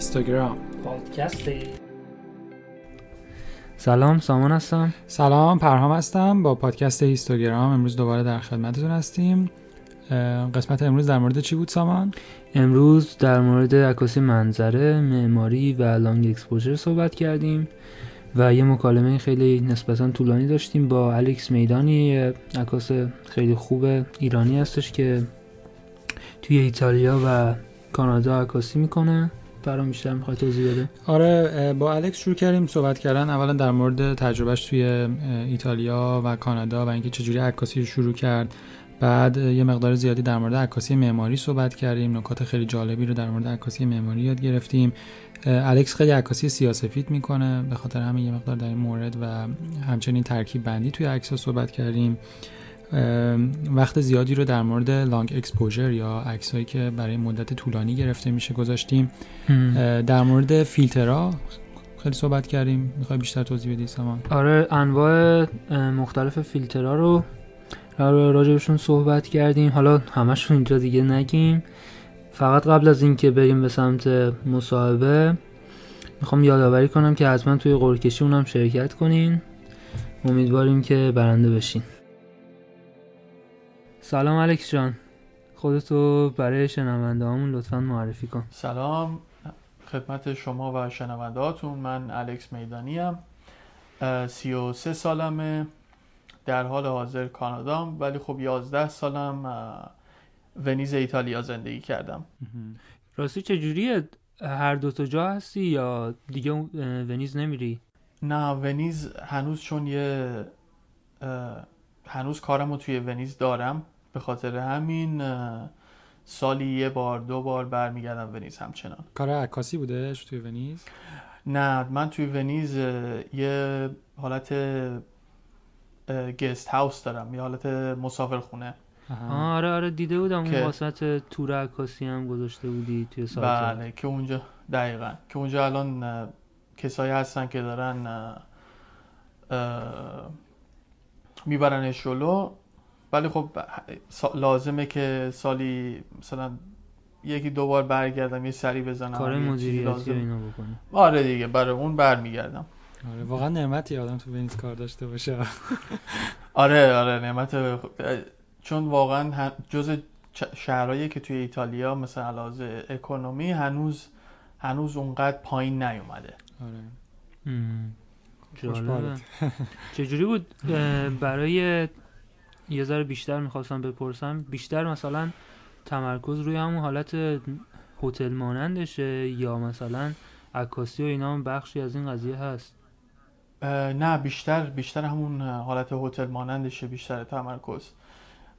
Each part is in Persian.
اینستاگرام. پادکست. سلام سامان هستم. سلام پرهام هستم. با پادکست هیستوگرام امروز دوباره در خدمتتون هستیم. قسمت امروز در مورد چی بود سامان؟ امروز در مورد عکاسی منظره معماری و لانگ اکسپوژر صحبت کردیم و یه مکالمه خیلی نسبتا طولانی داشتیم با الکس میدانی عکاس خیلی خوب ایرانی هستش که توی ایتالیا و کانادا عکاسی می‌کنه. برام بیشتر می‌خواد توضیح بده. آره با الکس شروع کردیم صحبت کردن. اولا در مورد تجربهش توی ایتالیا و کانادا و اینکه چجوری عکاسی شروع کرد. بعد یه مقدار زیادی در مورد عکاسی معماری صحبت کردیم. نکات خیلی جالبی رو در مورد عکاسی معماری یاد گرفتیم. الکس خیلی عکاسی سیاسفید می‌کنه. به خاطر همین یه مقدار در این مورد و همچنین ترکیب بندی توی عکس صحبت کردیم. وقت زیادی رو در مورد لانگ اکسپوژر یا عکسایی که برای مدت طولانی گرفته میشه گذاشتیم. در مورد فیلترها خیلی صحبت کردیم. می‌خوای بیشتر توضیح بدی سامان؟ آره انواع مختلف فیلترها رو راجبشون صحبت کردیم. حالا همشون اینجا دیگه نگیم. فقط قبل از اینکه بریم به سمت مصاحبه می‌خوام یادآوری کنم که حتما توی قرکشی اونم شرکت کنین. امیدواریم که برنده بشین. سلام الکس جان. خودتو برای شنونده همون لطفا معرفی کن. سلام. خدمت شما و شنونده هاتون من الکس میدانی هم سی و سه سالمه. در حال حاضر کانادام ولی خب یازده سالم ونیز ایتالیا زندگی کردم. راستی چجوریه؟ هر دو تا جا هستی یا دیگه ونیز نمیری؟ نه ونیز هنوز چون یه هنوز کارم رو توی ونیز دارم. به خاطر همین سالی یه بار دو بار برمیگردم ونیز همچنان. کار عکاسی بودش توی ونیز؟ نه من توی ونیز یه حالت گست هاوس دارم یه حالت مسافر خونه آره آره دیده بودم اون واسط تور عکاسی هم گذاشته بودی توی سایت بله که اونجا دقیقا. که اونجا الان کسایی هستن که دارن میبرنش جلو. ولی خب لازمه که سالی مثلا یکی دو بار برگردم یه سری بزنم کار مدیریتی اینا بکنم آره دیگه برای اون برمیگردم. آره واقعا نعمتی آدم تو ونیز کار داشته باشه. آره آره نعمت چون واقعا جز شهرهایی که توی ایتالیا مثلا علاوه اکونومی هنوز هنوز اونقدر پایین نیومده. آره. چجوری بود؟ برای یه ذره بیشتر می‌خواستم بپرسم. بیشتر مثلا تمرکز روی همون حالت هتل مانندشه یا مثلا عکاسی و اینا هم بخشی از این قضیه هست؟ نه بیشتر بیشتر همون حالت هتل مانندشه بیشتر تمرکز.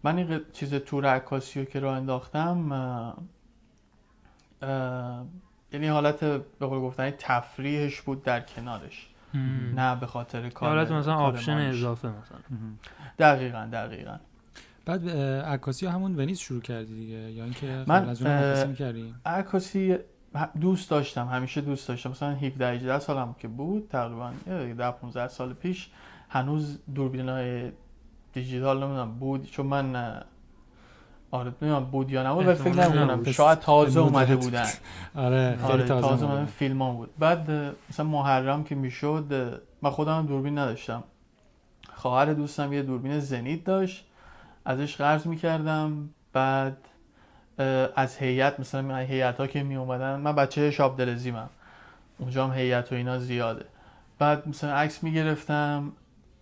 من این چیز تور عکاسی رو که راه انداختم یعنی حالت به قول گفتن تفریحش بود در کنارش. نه به خاطر کار حالت مثلا آپشن اضافه مثلا. دقیقا دقیقا. بعد عکاسی همون ونیز شروع کردی دیگه؟ یا اینکه من از اون عکاسی می‌کردی؟ عکاسی دوست داشتم همیشه دوست داشتم. مثلا 17 18 سالم که بود تقریبا 10 15 سال پیش هنوز دوربینای دیجیتال نمی‌دونم بود. چون من آره نمی‌دونم بود یا نبود ولی فکر نمی‌کنم شاید تازه اومده بودن. آره خیلی آره تازه, تازه اومده. فیلم ها بود. بعد مثلا محرم که می‌شد من خودم هم دوربین نداشتم. خواهر دوستم یه دوربین زنیت داشت. ازش قرض می‌کردم. بعد از هیئت مثلا هیئت ها که می اومدن من بچه شاب دلزیمم اونجا هم هیئت و اینا زیاده. بعد مثلا عکس می‌گرفتم.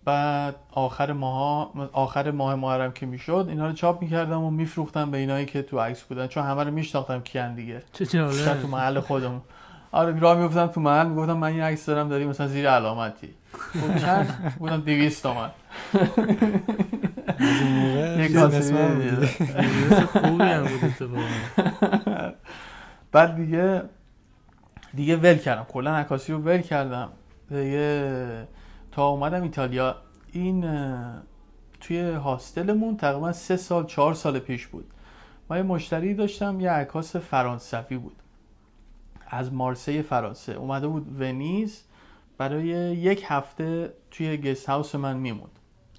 بعد آخر ماه آخر ماه محرم که می‌شد اینا رو چاپ می‌کردم و میفروختم به اینایی که تو عکس بودن. چون همه رو میشناختم کیان دیگه. چه تو محل خودم. آره راه می‌گفتم تو محل می‌گفتم من این عکس دارم داری مثلا زیر علامتی. گفت چند؟ بودم 200 تومن. یک. خوبی هم بود اتفاقا. بعد دیگه دیگه ول کردم. کلا عکاسی رو ول کردم. دیگه تا اومدم ایتالیا این توی هاستلمون تقریبا سه سال چهار سال پیش بود. ما یه مشتری داشتم یه عکاس فرانسوی بود. از مارسی فرانسه. اومده بود ونیز برای یک هفته توی گست هاوس من میموند.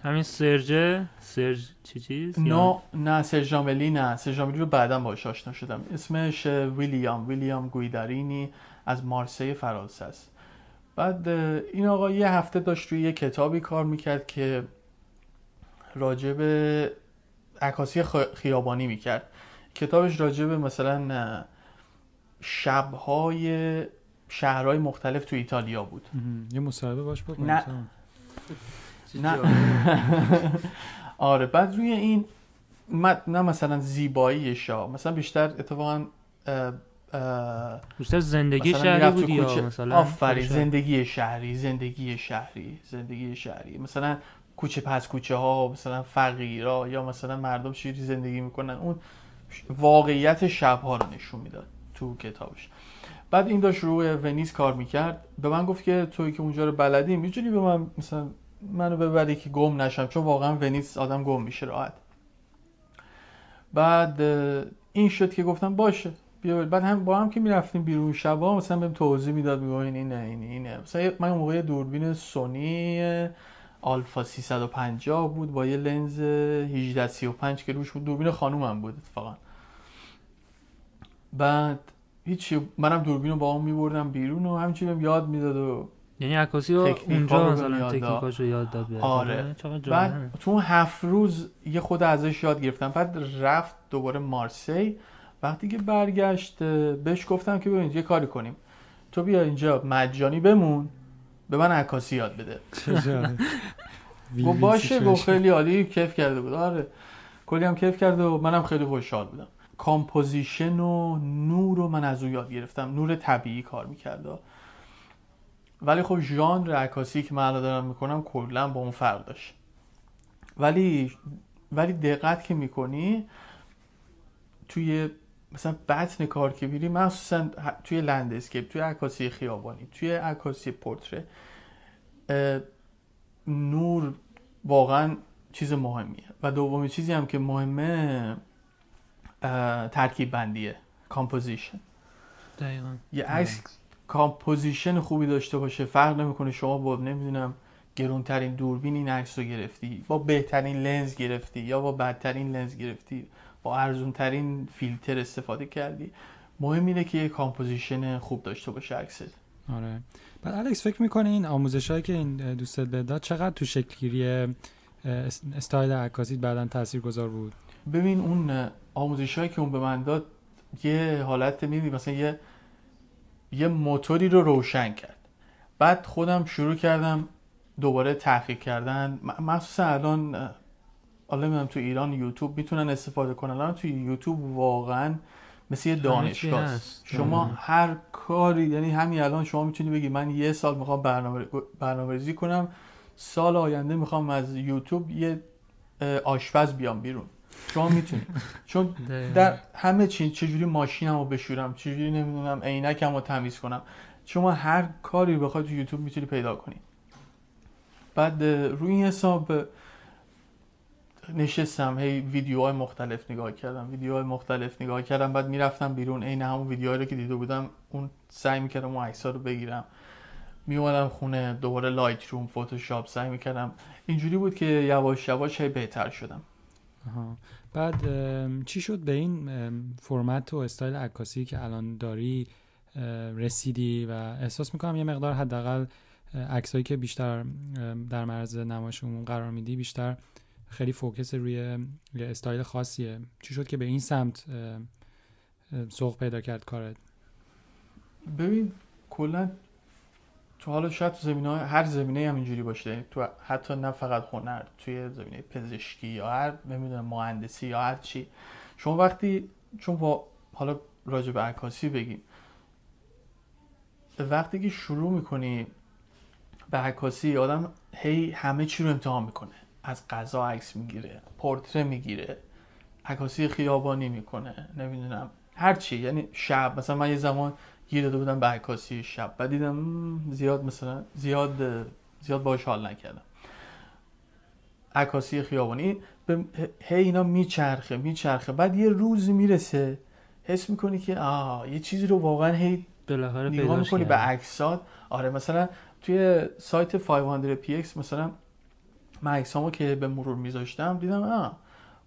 همین سرجه سرج چی چیز؟ نه نه سرجاملی نه. سرجاملی رو بعدا باش آشنا شدم. اسمش ویلیام. ویلیام گویدارینی از مارسی فرانسه است. بعد این آقا یه هفته داشت روی یه کتابی کار می‌کرد که راجب عکاسی خیابانی می‌کرد. کتابش راجب مثلا شبهای شهرهای مختلف تو ایتالیا بود. یه مصاحبه باش بکنم نه. نه. آره بعد روی این نه مثلا زیبایی شا مثلا بیشتر اتفاقا بیشتر زندگی شهری بود یا مثلا آفرین زندگی شهری زندگی شهری زندگی شهری. مثلا کوچه پس کوچه ها مثلا فقیرا یا مثلا مردم چیزی زندگی می‌کنن. اون واقعیت شبها رو نشون می‌داد تو کتابش. بعد این داشت روی ونیز کار می‌کرد. به من گفت که توی که اونجا رو بلدی می‌تونی به من مثلا منو ببری که گم نشم چون واقعا ونیز آدم گم میشه راحت. بعد این شد که گفتم باشه. بیا بعد هم با هم که می‌رفتیم بیرون شبا مثلا بهم توضیح می‌داد میگه این اینه اینه اینه. مثلا من موقع دوربین سونی آلفا 350 بود با یه لنز 1835 که روش بود. دوربین خانومم بود اتفاقا. بعد هیچی منم دوربین رو با اون میبردم بیرون و بهم یاد می‌داد و یعنی عکاسی رو اونجا مثلا تکنیکاش رو یاد داد آره. بعد تو اون هفت روز یه خورده ازش یاد گرفتم. بعد رفت دوباره مارسی. وقتی که برگشت بهش گفتم که ببینید یه کاری کنیم. تو بیا اینجا مجانی بمون به من عکاسی یاد بده. گفت باشه گفت خیلی عالی کیف کرده بود. آره کلی هم کیف کرده و منم خیلی خوشحال بودم. composition و نور رو من از او یاد گرفتم. نور طبیعی کار می‌کرده ولی خب ژانر عکاسی که من دارم می‌کنم کلا با اون فرق داشت. ولی ولی دقت که می‌کنی توی مثلا بطن کار که میری مخصوصا توی لندسکیپ توی عکاسی خیابانی توی عکاسی پورتره نور واقعا چیز مهمیه. و دومی چیزی هم که مهمه ترکیب بندیه کامپوزیشن. دقیقا. یه عکس composition خوبی داشته باشه فرق نمی‌کنه. شما با نمی‌دونم گرونترین دوربین این عکس رو گرفتی با بهترین لنز گرفتی یا با بدترین لنز گرفتی. با ارزونترین فیلتر استفاده کردی. مهم اینه که یه composition خوب داشته باشه عکست. آره. بعد الکس فکر می‌کنه این آموزش هایی که این دوستت داد چقدر تو شکلگیری استایل عکاسی بعدا تاثیر گذار بود؟ ببین اون آموزش هایی که اون به من داد یه حالت میدی مثلا یه یه موتوری رو روشن کرد. بعد خودم شروع کردم دوباره تحقیق کردن. مخصوصا الان حالا می‌دونم تو ایران یوتیوب می‌تونن استفاده کنن الان تو یوتیوب واقعا مثل یه دانشگاه شما هر کاری یعنی همین الان شما می‌تونی بگی من یه سال می‌خوام برنامه برنامه‌ریزی کنم سال آینده می‌خوام از یوتیوب یه آشپز بیام بیرون. شما می‌تونید چون در همه چی چجوری ماشینم رو بشورم چجوری نمی‌دونم عینکم رو تمیز کنم. شما هر کاری بخواد تو یوتیوب می‌تونی پیدا کنی. بعد روی این حساب نشستم هی ویدیوهای مختلف نگاه کردم ویدیوهای مختلف نگاه کردم بعد می‌رفتم بیرون عین همون ویدیوهایی که دیده بودم اون سعی می‌کردم اون عکس‌ها رو بگیرم. میومدم خونه دوباره Lightroom Photoshop سعی می‌کردم. اینجوری بود که یواش یواش هی بهتر شدم. آها. بعد چی شد به این فرمت و استایل عکاسی که الان داری رسیدی؟ و احساس می‌کنم یه مقدار حداقل عکسایی که بیشتر در معرض نمایشمون قرار میدی بیشتر خیلی focus روی استایل خاصیه. چی شد که به این سمت سوق پیدا کرد کارت؟ ببین کلا تو حالا شاید تو زمینه هر زمینه هم اینجوری باشه. تو حتی نه فقط هنر توی زمینه پزشکی یا هر نمی‌دونم مهندسی یا هر چی. شما وقتی چون با حالا راجع به عکاسی بگیم. وقتی که شروع می‌کنی به عکاسی آدم هی همه چی رو امتحان می‌کنه. از غذا عکس می‌گیره پورتره می‌گیره عکاسی خیابانی می‌کنه نمی‌دونم هر چی. یعنی شب مثلا من یه زمان گیر داده بودم به عکاسی شب. بعد دیدم زیاد مثلا زیاد زیاد باش حال نکردم. عکاسی خیابانی به هی اینا میچرخه میچرخه. بعد یه روز می‌رسه حس می‌کنی که آه یه چیزی رو واقعا هی نگاه می‌کنی به عکسات. آره مثلا توی سایت 500px مثلا من عکسامو که به مرور میذاشتم دیدم آه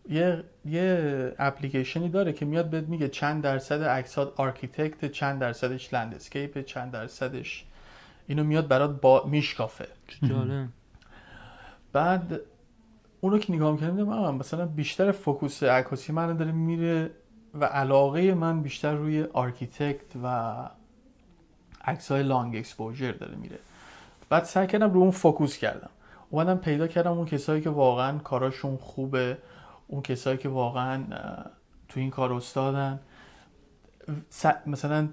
یه یه اپلیکیشنی داره که میاد بهت میگه چند درصد عکسات architect چند درصدش landscape چند درصدش اینو میاد برات با میشکافه. جالب. بعد اونو که نگاه دیدم آه، مثلا بیشتر focus عکاسی من داره میره و علاقه من بیشتر روی architect و عکس های long exposure داره میره. بعد سعی کردم رو اون focus کردم. اومدم پیدا کردم اون کسایی که واقعا کاراشون خوبه اون کسایی که واقعا تو این کار استادن. مثلا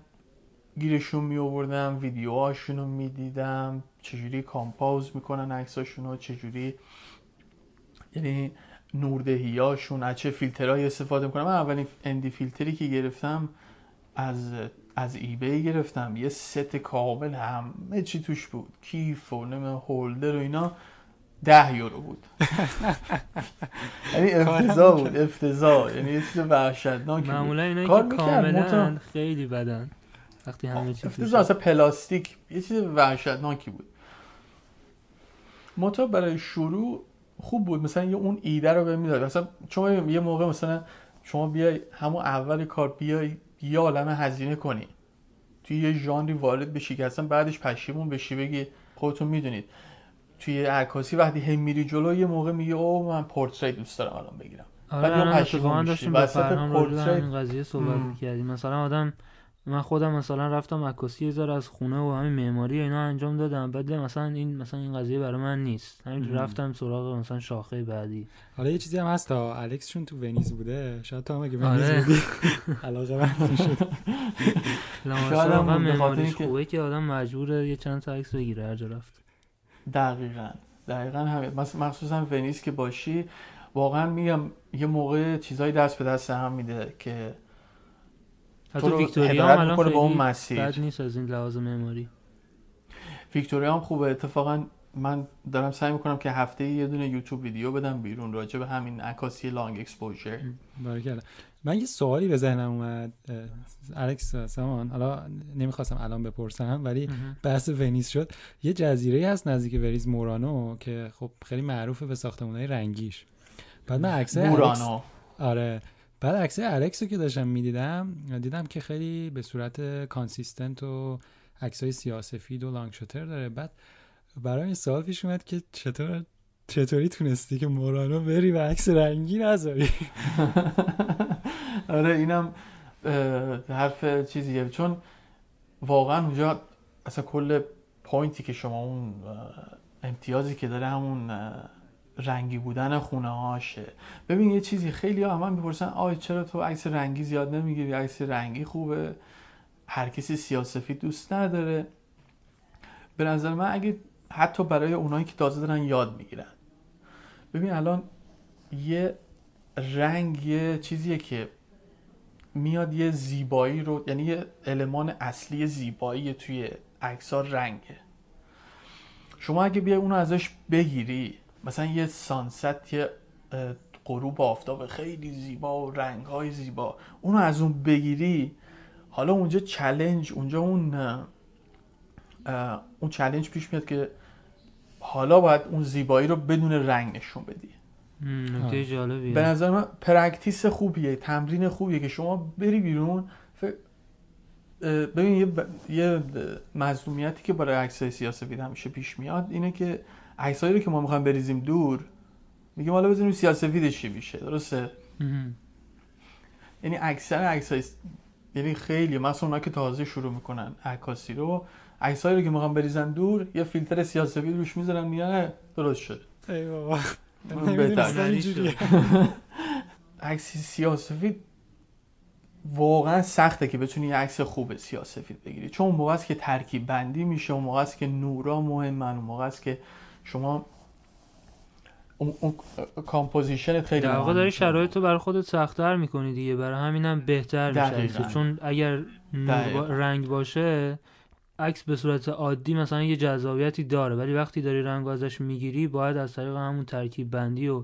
گیرشون می آوردم ویدیوهاشون رو می‌دیدم چجوری compose می‌کنن عکساشون رو چجوری یعنی نوردهیاشون از چه فیلترهایی استفاده می‌کنم. من اولین ND فیلتری که گرفتم از از ایبی گرفتم. یه ست کامل همه چی توش بود. کیف و نمی‌دونم هولدر و اینا. ده یورو بود. یعنی افتضاح بود افتضاح. یعنی یه چیز وحشتناکی بود. معمولا اینایی کار که کاملا. خیلی بدن. وقتی همه چی افتضاح. اصلا پلاستیک. یه چیز وحشتناکی بود. متا برای شروع خوب بود. مثلا یه اون ایده رو بهم می‌داد. مثلا چون یه موقع مثلا شما بیای همون اول کار بیای یه عالم هزینه کنی. توی یه ژانری وارد بشی که اصلا بعدش پشیمون بشی بگی خودتون می‌دونید. توی عکاسی وقتی هم میری جلو یه موقع میگی او من پورتری دوست دارم الان بگیرم. آره بعد یه الان پشیمون اتفاقا. داشتیم با فرهام پورتریت- همین قضیه صحبت مم. می‌کردیم. مثلا آدم من خودم مثلا رفتم عکاسی یه ذره از خونه و همین معماری اینا انجام دادم. بعد مثلا این مثلا این قضیه برای من نیست. همین. رفتم سراغ مثلا شاخه بعدی. حالا یه چیزی هم هست تا الکس چون تو ونیز بوده شاید تو هم اگه ونیز آره. بودی. علاقه من شد. شاید هم خوبه که آدم مجبوره یه چند تا عکس بگیره هر جا رفت. دقیقا. دقیقا همین. مخ- مخصوصا ونیز که باشی واقعا میگم یه موقع چیزایی دست به دست هم میده که حتی ویکتوریا هم الان به اون خیلی مسیر. بد نیست از این لحاظ معماری. ویکتوریا هم خوبه. اتفاقا من دارم سعی می‌کنم که هفته یه دونه یوتیوب ویدیو بدم بیرون راجع به همین عکاسی لانگ اکسپوژر من یه سوالی به ذهنم اومد. الکس سامان حالا نمی‌خواستم الان بپرسم ولی بحث ونیز شد. یه جزیره هست نزدیک ونیز مورانو که خب خیلی معروفه به ساختمانهای رنگیش. بعد من عکسای الکس بورانو آره. بعد عکسای الکس رو که داشتم می‌دیدم دیدم که خیلی به صورت consistent و عکسای سیاسفید و long shutter داره. بعد برای این سوال پیش اومد که چطور چطوری تونستی که بورانو بری و عکس رنگی نذاری؟ آره اینم حرف چیزیه. چون واقعا اونجا اصلا کل point ی که شما اون امتیازی که داره همون رنگی بودن خونه هاشه ببین یه چیزی خیلی ها من می‌پرسن آی چرا تو عکس رنگی زیاد نمی‌گیری؟ عکس رنگی خوبه. هر کسی سیاسفید دوست نداره. به نظر من اگه حتی برای اونایی که تازه دارن یاد می‌گیرن. ببین الان یه رنگ یه چیزیه که میاد یه زیبایی رو یعنی یه المان اصلی زیبایی توی عکس‌ها رنگه. شما اگه بیای اونو ازش بگیری مثلا یه sunset یه غروب آفتاب خیلی زیبا و رنگ‌های زیبا اونو از اون بگیری حالا اونجا challenge اونجا اون اون challenge پیش میاد که حالا باید اون زیبایی رو بدون رنگ نشون بدی. نکته. جالبیه. به نظر من practice خوبیه تمرین خوبیه که شما بری بیرون. ف... اه، ببین یه, ب... یه مظلومیتی که برای عکسای سیاسفید همیشه پیش میاد اینه که عکسایی رو که ما می‌خوایم بریزیم دور میگیم حالا بزنیم سیاسفیدش چی میشه درسته. یعنی اکثر عکسای یعنی خیلی مثلا اونایی که تازه شروع می‌کنن عکاسی رو عکسایی رو که می‌خوام بریزن دور یه فیلتر سیاسفید روش می‌ذارن میگن درست شد. ای بابا. بهتر. اینجوریه. عکس سیاسفید واقعا سخته که بتونی یه عکس خوب سیاسفید بگیری چون اون موقع است که ترکیب بندی میشه اون موقع است که نورا مهمن اون موقع است که شما اون, اون composition خیلی در واقع داری. شرایط رو برای خودت سختتر می‌کنی دیگه برای همینم بهتر میشه. چون اگر نور با- دقیقاً. رنگ باشه عکس به صورت عادی مثلا یه جذابیتی داره ولی وقتی داری رنگ ازش می‌گیری باید از طریق همون ترکیب بندی و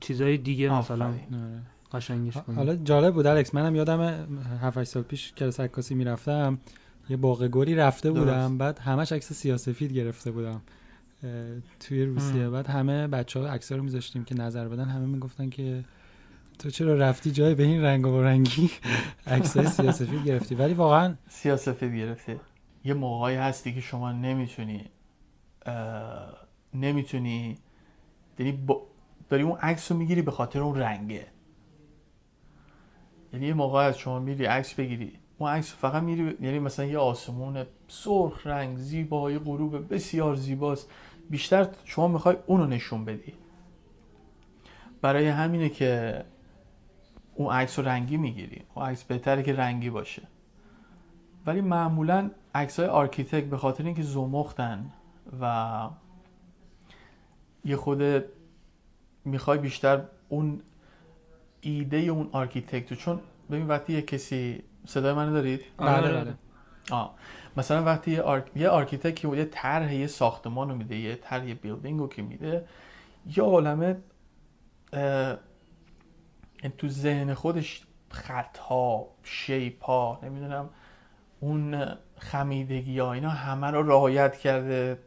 چیزای دیگه مثلا. آره. قشنگش کنی حالا جالب بود الکس منم یادم 7 8 سال پیش کلاس عکاسی می‌رفتم یه باغ گلی رفته درست. بودم بعد همش عکس سیاسفید گرفته بودم توی روسیه بعد همه بچه ها عکس رو میذاشتیم که نظر بدن همه می‌گفتن که تو چرا رفتی جای به این رنگ و رنگی عکسای سیاسفید گرفتی ولی واقعا سیاسفید گرفته یه موقعی هستی که شما نمی‌تونی نمی‌تونی یعنی داری اون عکس رو می‌گیری به خاطر اون رنگه. یعنی یه موقع از شما میری عکس بگیری اون عکس فقط میری یعنی مثلا یه آسمون سرخ رنگ زیبا یه غروب بسیار زیباست. بیشتر شما می‌خوای اونو نشون بدی. برای همینه که اون عکس رنگی می‌گیری. اون عکس بهتره که رنگی باشه. ولی معمولا عکس های architect به خاطر اینکه زمختن و یه خود می‌خوای بیشتر اون ایده اون architect چون ببین وقتی یه کسی صدای منو دارید بله بله آه. مثلا وقتی یه, arch... یه architect که یه طرح یه ساختمان رو میده یه طرح یه building رو که میده یه عالمه تو ذهن خودش خطها shape ها نمی‌دونم اون خمیدگی ها اینا همه رو رعایت کرده.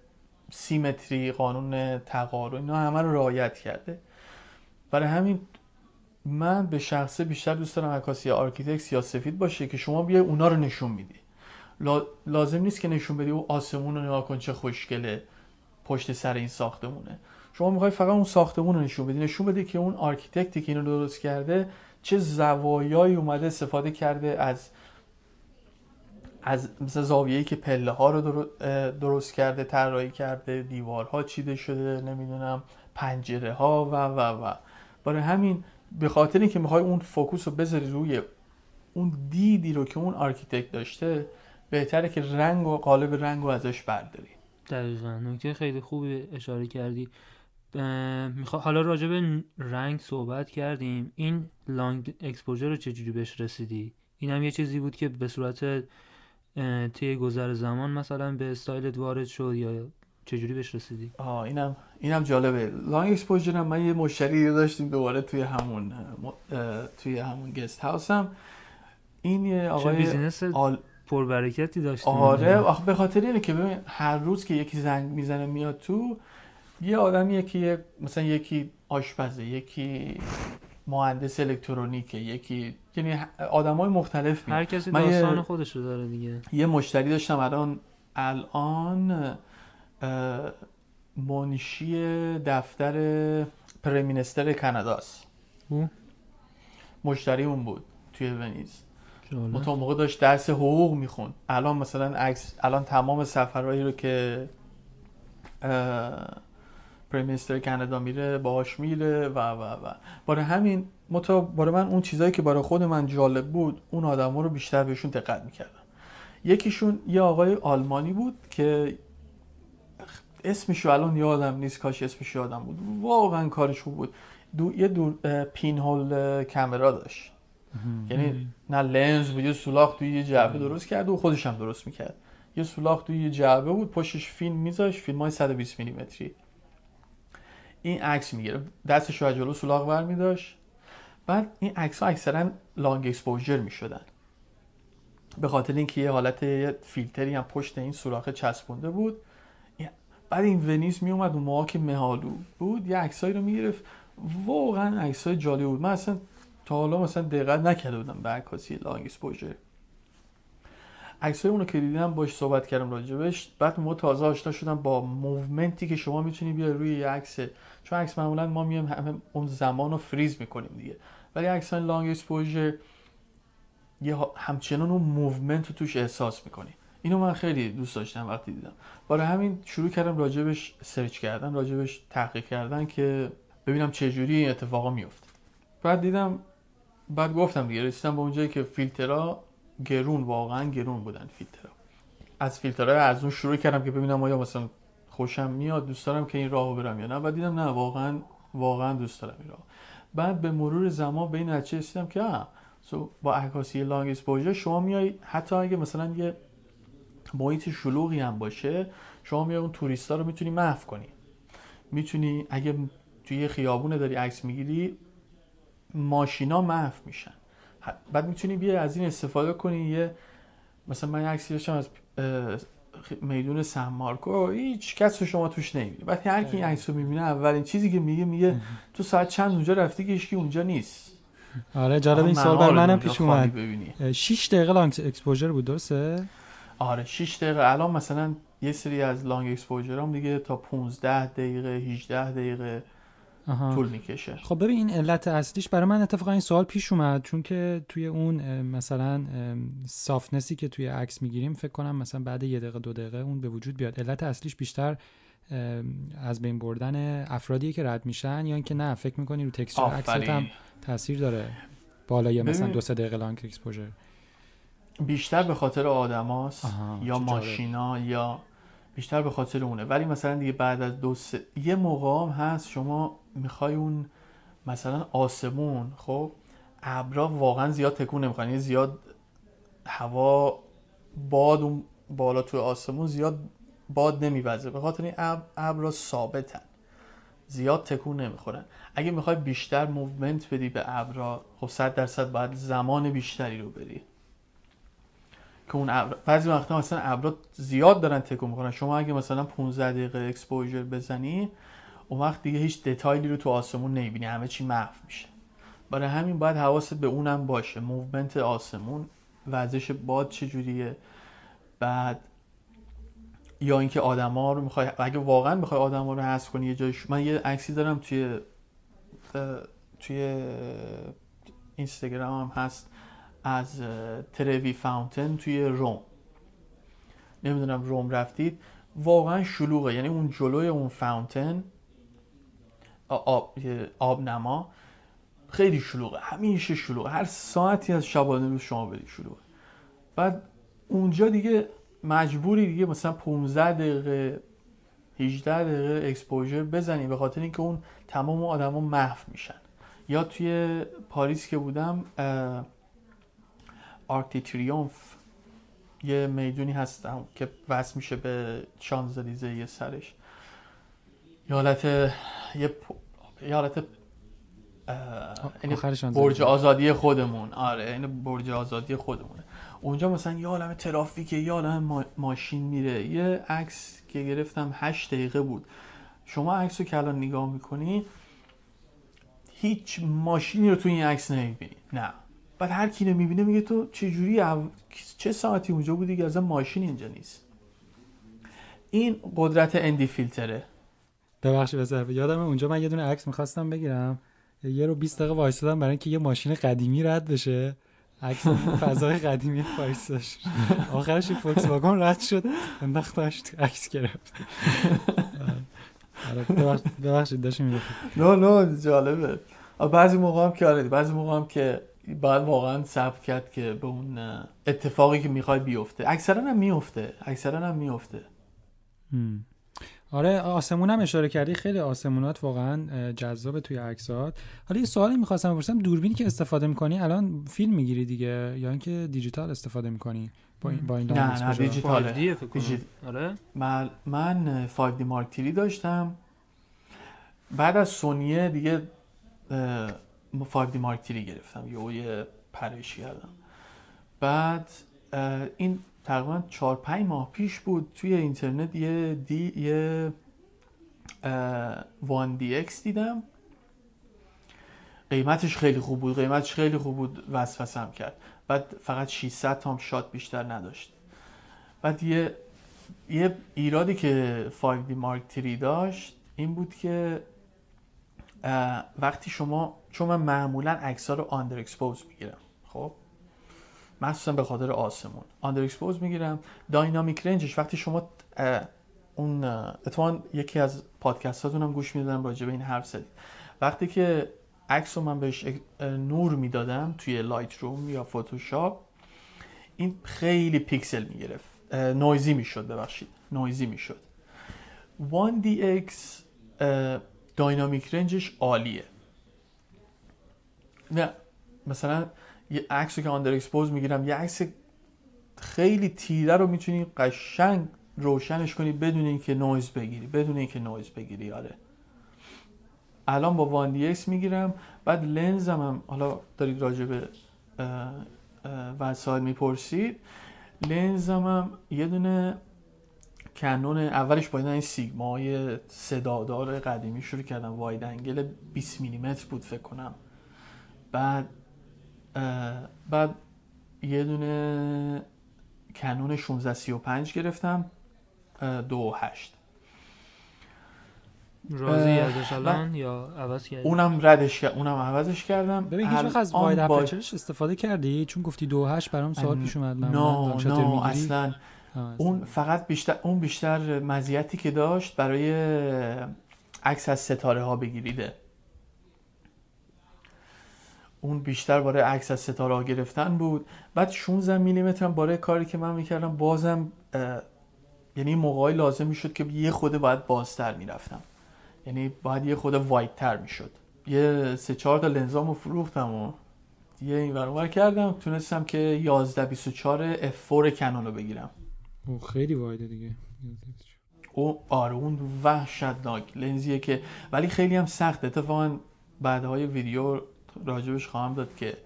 symmetry قانون تقارن اینا همه رو رعایت کرده. برای همین من به شخصه بیشتر دوست دارم عکاسی architect سیاسفید باشه که شما بیای اونا رو نشون میدی لازم نیست که نشون بدی او آسمون رو نگاه کن چه خوشگله پشت سر این ساختمونه. شما می‌خوای فقط اون ساختمون رو نشون بدی. نشون بدی که اون architect ی که اینو درست کرده چه زوایایی اومده استفاده کرده از از مثل زاویه‌ای که پله ها رو درست کرده طراحی کرده دیوارها چیده شده نمی‌دونم پنجره ها و و و. برای همین به خاطر اینکه می‌خوای اون focus رو بذاری روی اون دیدی رو که اون architect داشته بهتره که رنگ و قالب رنگ رو ازش برداری. دقیقا. نکته خیلی خوبی اشاره کردی. میخوا... حالا راجع به رنگ صحبت کردیم. این long exposure رو چجوری بهش رسیدی؟ این هم یه چیزی بود که به صورت طی گذر زمان مثلا به استایلت وارد شد یا چجوری بهش رسیدی؟ آه اینم اینم جالبه. long exposure من یه مشتری داشتیم دوباره توی همون توی همون guest house م این یه آقای business آل... پربرکتی داشتیم آره. آخه به خاطر اینه که ببین هر روز که یکی زنگ می‌زنه میاد تو یه آدمیه که مثلا یکی آشپزه یکی مهندس الکترونیکه یکی یعنی آدمای مختلف هر کسی داستان خودش رو داره دیگه. یه مشتری داشتم الان الان منشی دفتر پرمینستر کاناداست. مشتریمون بود توی ونیز. تو موقع داشت درس حقوق میخون الان مثلا عکس الان تمام سفرهایی رو که پرمینستر کانادا میره باهاش میره و و و. برای همین متا برای من اون چیزایی که برای خود من جالب بود اون آدما رو بیشتر بهشون دقت می‌کردم. یکیشون یه آقای آلمانی بود که اسمش الان یادم نیست کاش اسمش یادم بود. واقعا کارش خوب بود. دو یه دور پین هول کامرا داشت. یعنی نه لنز بود یه سولاخ توی یه جعبه درست کرد و خودش هم درست می‌کرد. یه سولاخ توی یه جعبه بود پشتش فیلم میذاشت فیلم های 120 میلیمتری. این عکس می‌گیره دستش رو جلو سولاخ برمی داشت بعد این عکس ها اکثرا long exposure می‌شدن. به خاطر اینکه یه حالت فیلتری هم پشت این سوراخ چسبونده بود. بعد این ونیز می اومد اون که مه‌آلود بود یه عکسایی رو می‌گرفت. واقعا عکسای جالب بود. من اصلا تا حالا مثلا دقت نکرده بودم به عکاسی long exposure عکسای اونو که دیدم باش صحبت کردم راجبش بعد ما تازه آشنا شدم با movement ی که شما می‌تونی بیای روی یه عکس. چون عکس معمولا ما میایم همه اون زمان رو فریز می‌کنیم دیگه. ولی عکس long exposure یه همچنان اون movement رو توش احساس می‌کنی. اینو من خیلی دوست داشتم وقتی دیدم. برای همین شروع کردم راجبش search کردن راجبش تحقیق کردن که ببینم چه جوری این اتفاقا میفته بعد دیدم بعد گفتم دیگه رسیدم به اونجایی که فیلترها گرون واقعا گرون بودن فیلترها. از فیلترهای از اون شروع کردم که ببینم آیا مثلا خوشم میاد دوست دارم که این راهو برم یا نه بعد دیدم نه واقعا واقعا دوست دارم این راه بعد به مرور زمان به این نتیجه رسیدم که با عکاسی لانگ اکسپوژر شما میای حتی اگه مثلا یه محیط شلوغی هم باشه شما میای اون توریستا رو می‌تونی محو کنی. می‌تونی اگه توی خیابونه داری عکس می‌گیری ماشینا محو میشن. بعد می‌تونی بیا از این استفاده کنی یه مثلا من عکسی داشتم از میدون سن مارکو. هیچ کس رو شما توش نمی‌بینی. وقتی هر کی این عکس رو می‌بینه اولین چیزی که میگه میگه تو ساعت چند اونجا رفتی که هیچکی اونجا نیست. آره جالب این سوال بر منم پیش اومد. ببینی. 6 دقیقه لانگ اکسپوژر بود درسته؟ آره 6 دقیقه. الان مثلا یه سری از long exposure هم دیگه تا 15 دقیقه 18 دقیقه. آها. طول می‌کشه. خب ببین این علت اصلیش برای من اتفاقا این سوال پیش اومد چون که توی اون مثلا softness ی که توی عکس می‌گیریم فکر کنم مثلا بعد یه دقیقه دو دقیقه اون به وجود بیاد. علت اصلیش بیشتر از بین بردن افرادیه که رد میشن یا اینکه نه فکر می‌کنی رو texture عکست هم تاثیر داره؟ بالای مثلا ببین- دو سه دقیقه long exposure بیشتر به خاطر آدماست یا. ماشینا یا بیشتر به خاطر اونه. ولی مثلا دیگه بعد از دو سه یه موقع هست شما می‌خوای اون مثلا آسمون خب ابرا واقعا زیاد تکون نمی‌خوان. یعنی زیاد هوا باد اون بالا توی آسمون زیاد باد نمیوزه. به خاطر این اب- ابرا ثابتن. زیاد تکون نمی‌خورن. اگه می‌خوای بیشتر movement بدی به ابرا خب 100 درصد باید زمان بیشتری رو بدی. که اون ابر بعضی وقتا مثلا ابرا زیاد دارن تکون می‌خورن. شما اگه مثلا 15 دقیقه exposure بزنی اون وقت دیگه هیچ detail ی رو تو آسمون نمی‌بینی. همه چی محو میشه. برای همین باید حواست به اونم باشه. movement آسمون وزش باد چجوریه بعد یا اینکه آدما رو می‌خوای اگه واقعا می‌خوای آدما رو حذف کنی یه جایش من یه عکسی دارم توی توی اینستاگرام هم هست. از تروی فاونتن توی روم. نمی‌دونم روم رفتید. واقعا شلوغه. یعنی اون جلوی اون فاونتن آب آب نما خیلی شلوغه. همیشه شلوغه. هر ساعتی از شبانه روز شما برید شلوغه. بعد اونجا دیگه مجبوری دیگه مثلا 15 دقیقه 18 دقیقه اکسپوژر بزنی به خاطر اینکه اون تمام آدما محو میشن. یا توی پاریس که بودم دی تریومف یه می‌دونی هستم که وصل میشه به شانزلیزه یه سرش. یه حالت یه, پ- یه حالت اه، آن برج. آزادی خودمون. آره این برج آزادی خودمونه. اونجا مثلا یه عالم ترافیکه یه عالم ما... ماشین میره. یه عکس که گرفتم هشت دقیقه بود. شما عکس رو که الان نگاه می‌کنی هیچ ماشینی رو تو این عکس نمی‌بینی. نه. بعد هر کی می‌بینه میگه تو چجوری او... چه ساعتی اونجا بودی که اصلا ماشین اینجا نیست؟ این قدرت اندی فیلتره. ببخشید بذار یادم اونجا من یه دونه عکس می‌خواستم بگیرم. یه رو 20 دقیقه وایسادم برای اینکه یه ماشین قدیمی رد بشه. عکس فضای قدیمی پاریس داشت آخرش فولکس واگن رد شد. انداختش عکس گرفت. آره ببخش- ببخشید داشتی می‌گفت نه نه جالبه. بعضی موقع هم که آره بعضی موقع هم که باید واقعا صبر کرد که به اون اتفاقی که می‌خوای بیفته. اکثرا هم میفته اکثرا هم میفته آره آسمون هم اشاره کردی. خیلی آسمونات واقعا اه، جذابه توی عکسات. حالا یه سوالی می‌خواستم بپرسم. دوربینی که استفاده می‌کنی الان فیلم می‌گیری دیگه؟ یا اینکه دیجیتال استفاده می‌کنی؟ با این با این نه، نه،؟ دیجیتال. 5D فکر کنم. دیجیت- آره. من من 5D مارک تیری داشتم. بعد از سونیه دیگه 5D مارک تیری گرفتم. یه یه پرش کردم. بعد این تقریبا 4 5 ماه پیش بود توی اینترنت یه دی یه وان دی اکس دیدم. قیمتش خیلی خوب بود. قیمتش خیلی خوب بود. وسوسم کرد. بعد فقط 600 تا هم shot بیشتر نداشت. بعد یه یه ایرادی که 5D مارک 3 داشت این بود که وقتی شما چون من معمولا عکس رو under expose می‌گیرم. خب؟ مخصوصا به خاطر آسمون. under expose می‌گیرم. dynamic range ش وقتی شما اون اتفاقا یکی از پادکست هم گوش می‌دادم راجع به این حرف زدید. وقتی که عکس رو من بهش نور می‌دادم توی Lightroom یا فتوشاپ این خیلی پیکسل می‌گرفت. نویزی می‌شد ببخشید. نویزی می‌شد. 1DX اه، dynamic range ش عالیه. نه مثلا یه عکس که under expose می‌گیرم یه عکس خیلی تیره رو می‌تونی قشنگ روشنش کنی بدون اینکه نویز بگیری بدون اینکه نویز بگیری آره. الان با وان دی می‌گیرم بعد لنزم هم حالا دارید راجع به وسایل می‌پرسید لنزم هم یه دونه کنون اولش با این سیگما های صدادار قدیمی شروع کردم واید انگل 20 میلیمتر بود فکر کنم. بعد بعد یه دونه کنون 1635 گرفتم دو هشت. راضی ازش الان یا عوض کردی؟ اونم ردش کرد اونم عوضش کردم. ببین هیچ وقت از واید با- اپرچرش استفاده کردی؟ چون گفتی دو هشت برام سوال پیش اومد. نه شاتر نه می‌گیری؟ اصلا اون فقط بیشتر اون بیشتر مزیتی که داشت برای عکس از ستاره ها بگیریده. اون بیشتر برای عکس از ستاره گرفتن بود. بعد 16 میلیمتر هم برای کاری که من می‌کردم بازم یعنی موقعی لازم می‌شد که یه خود باید بازتر می‌رفتم. یعنی باید یه خود وایت تر می‌شد. یه سه چهار تا لنزامو فروختم و یه این ور کردم. تونستم که 11 24 f4 کنون رو بگیرم. اوه، خیلی وایده دیگه. او آره اون وحشتناک لنزیه که ولی خیلی هم سخت اتفاقا بعدهای ویدیو راجبش خواهم داد که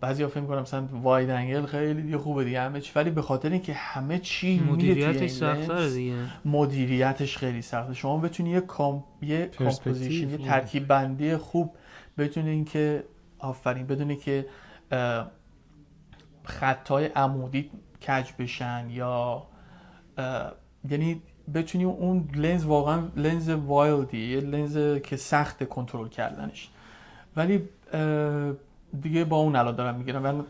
بعضی فکر کنم مثلا واید انگل خیلی دیگه خوبه دیگه همه چی ولی به خاطر اینکه همه چی مدیریتش سخت‌تره دیگه. مدیریتش خیلی سخته. شما بتونی یه کام یه کامپوزیشن یه خوب. ترکیب بندی خوب بدونین که آفرین بدونی که خطای عمودی کج بشن یا یعنی بتونی اون لنز واقعا لنز وایلدی یه لنز که سخت کنترل کردنش. ولی دیگه با اون الان دارم می‌گیرم. ولی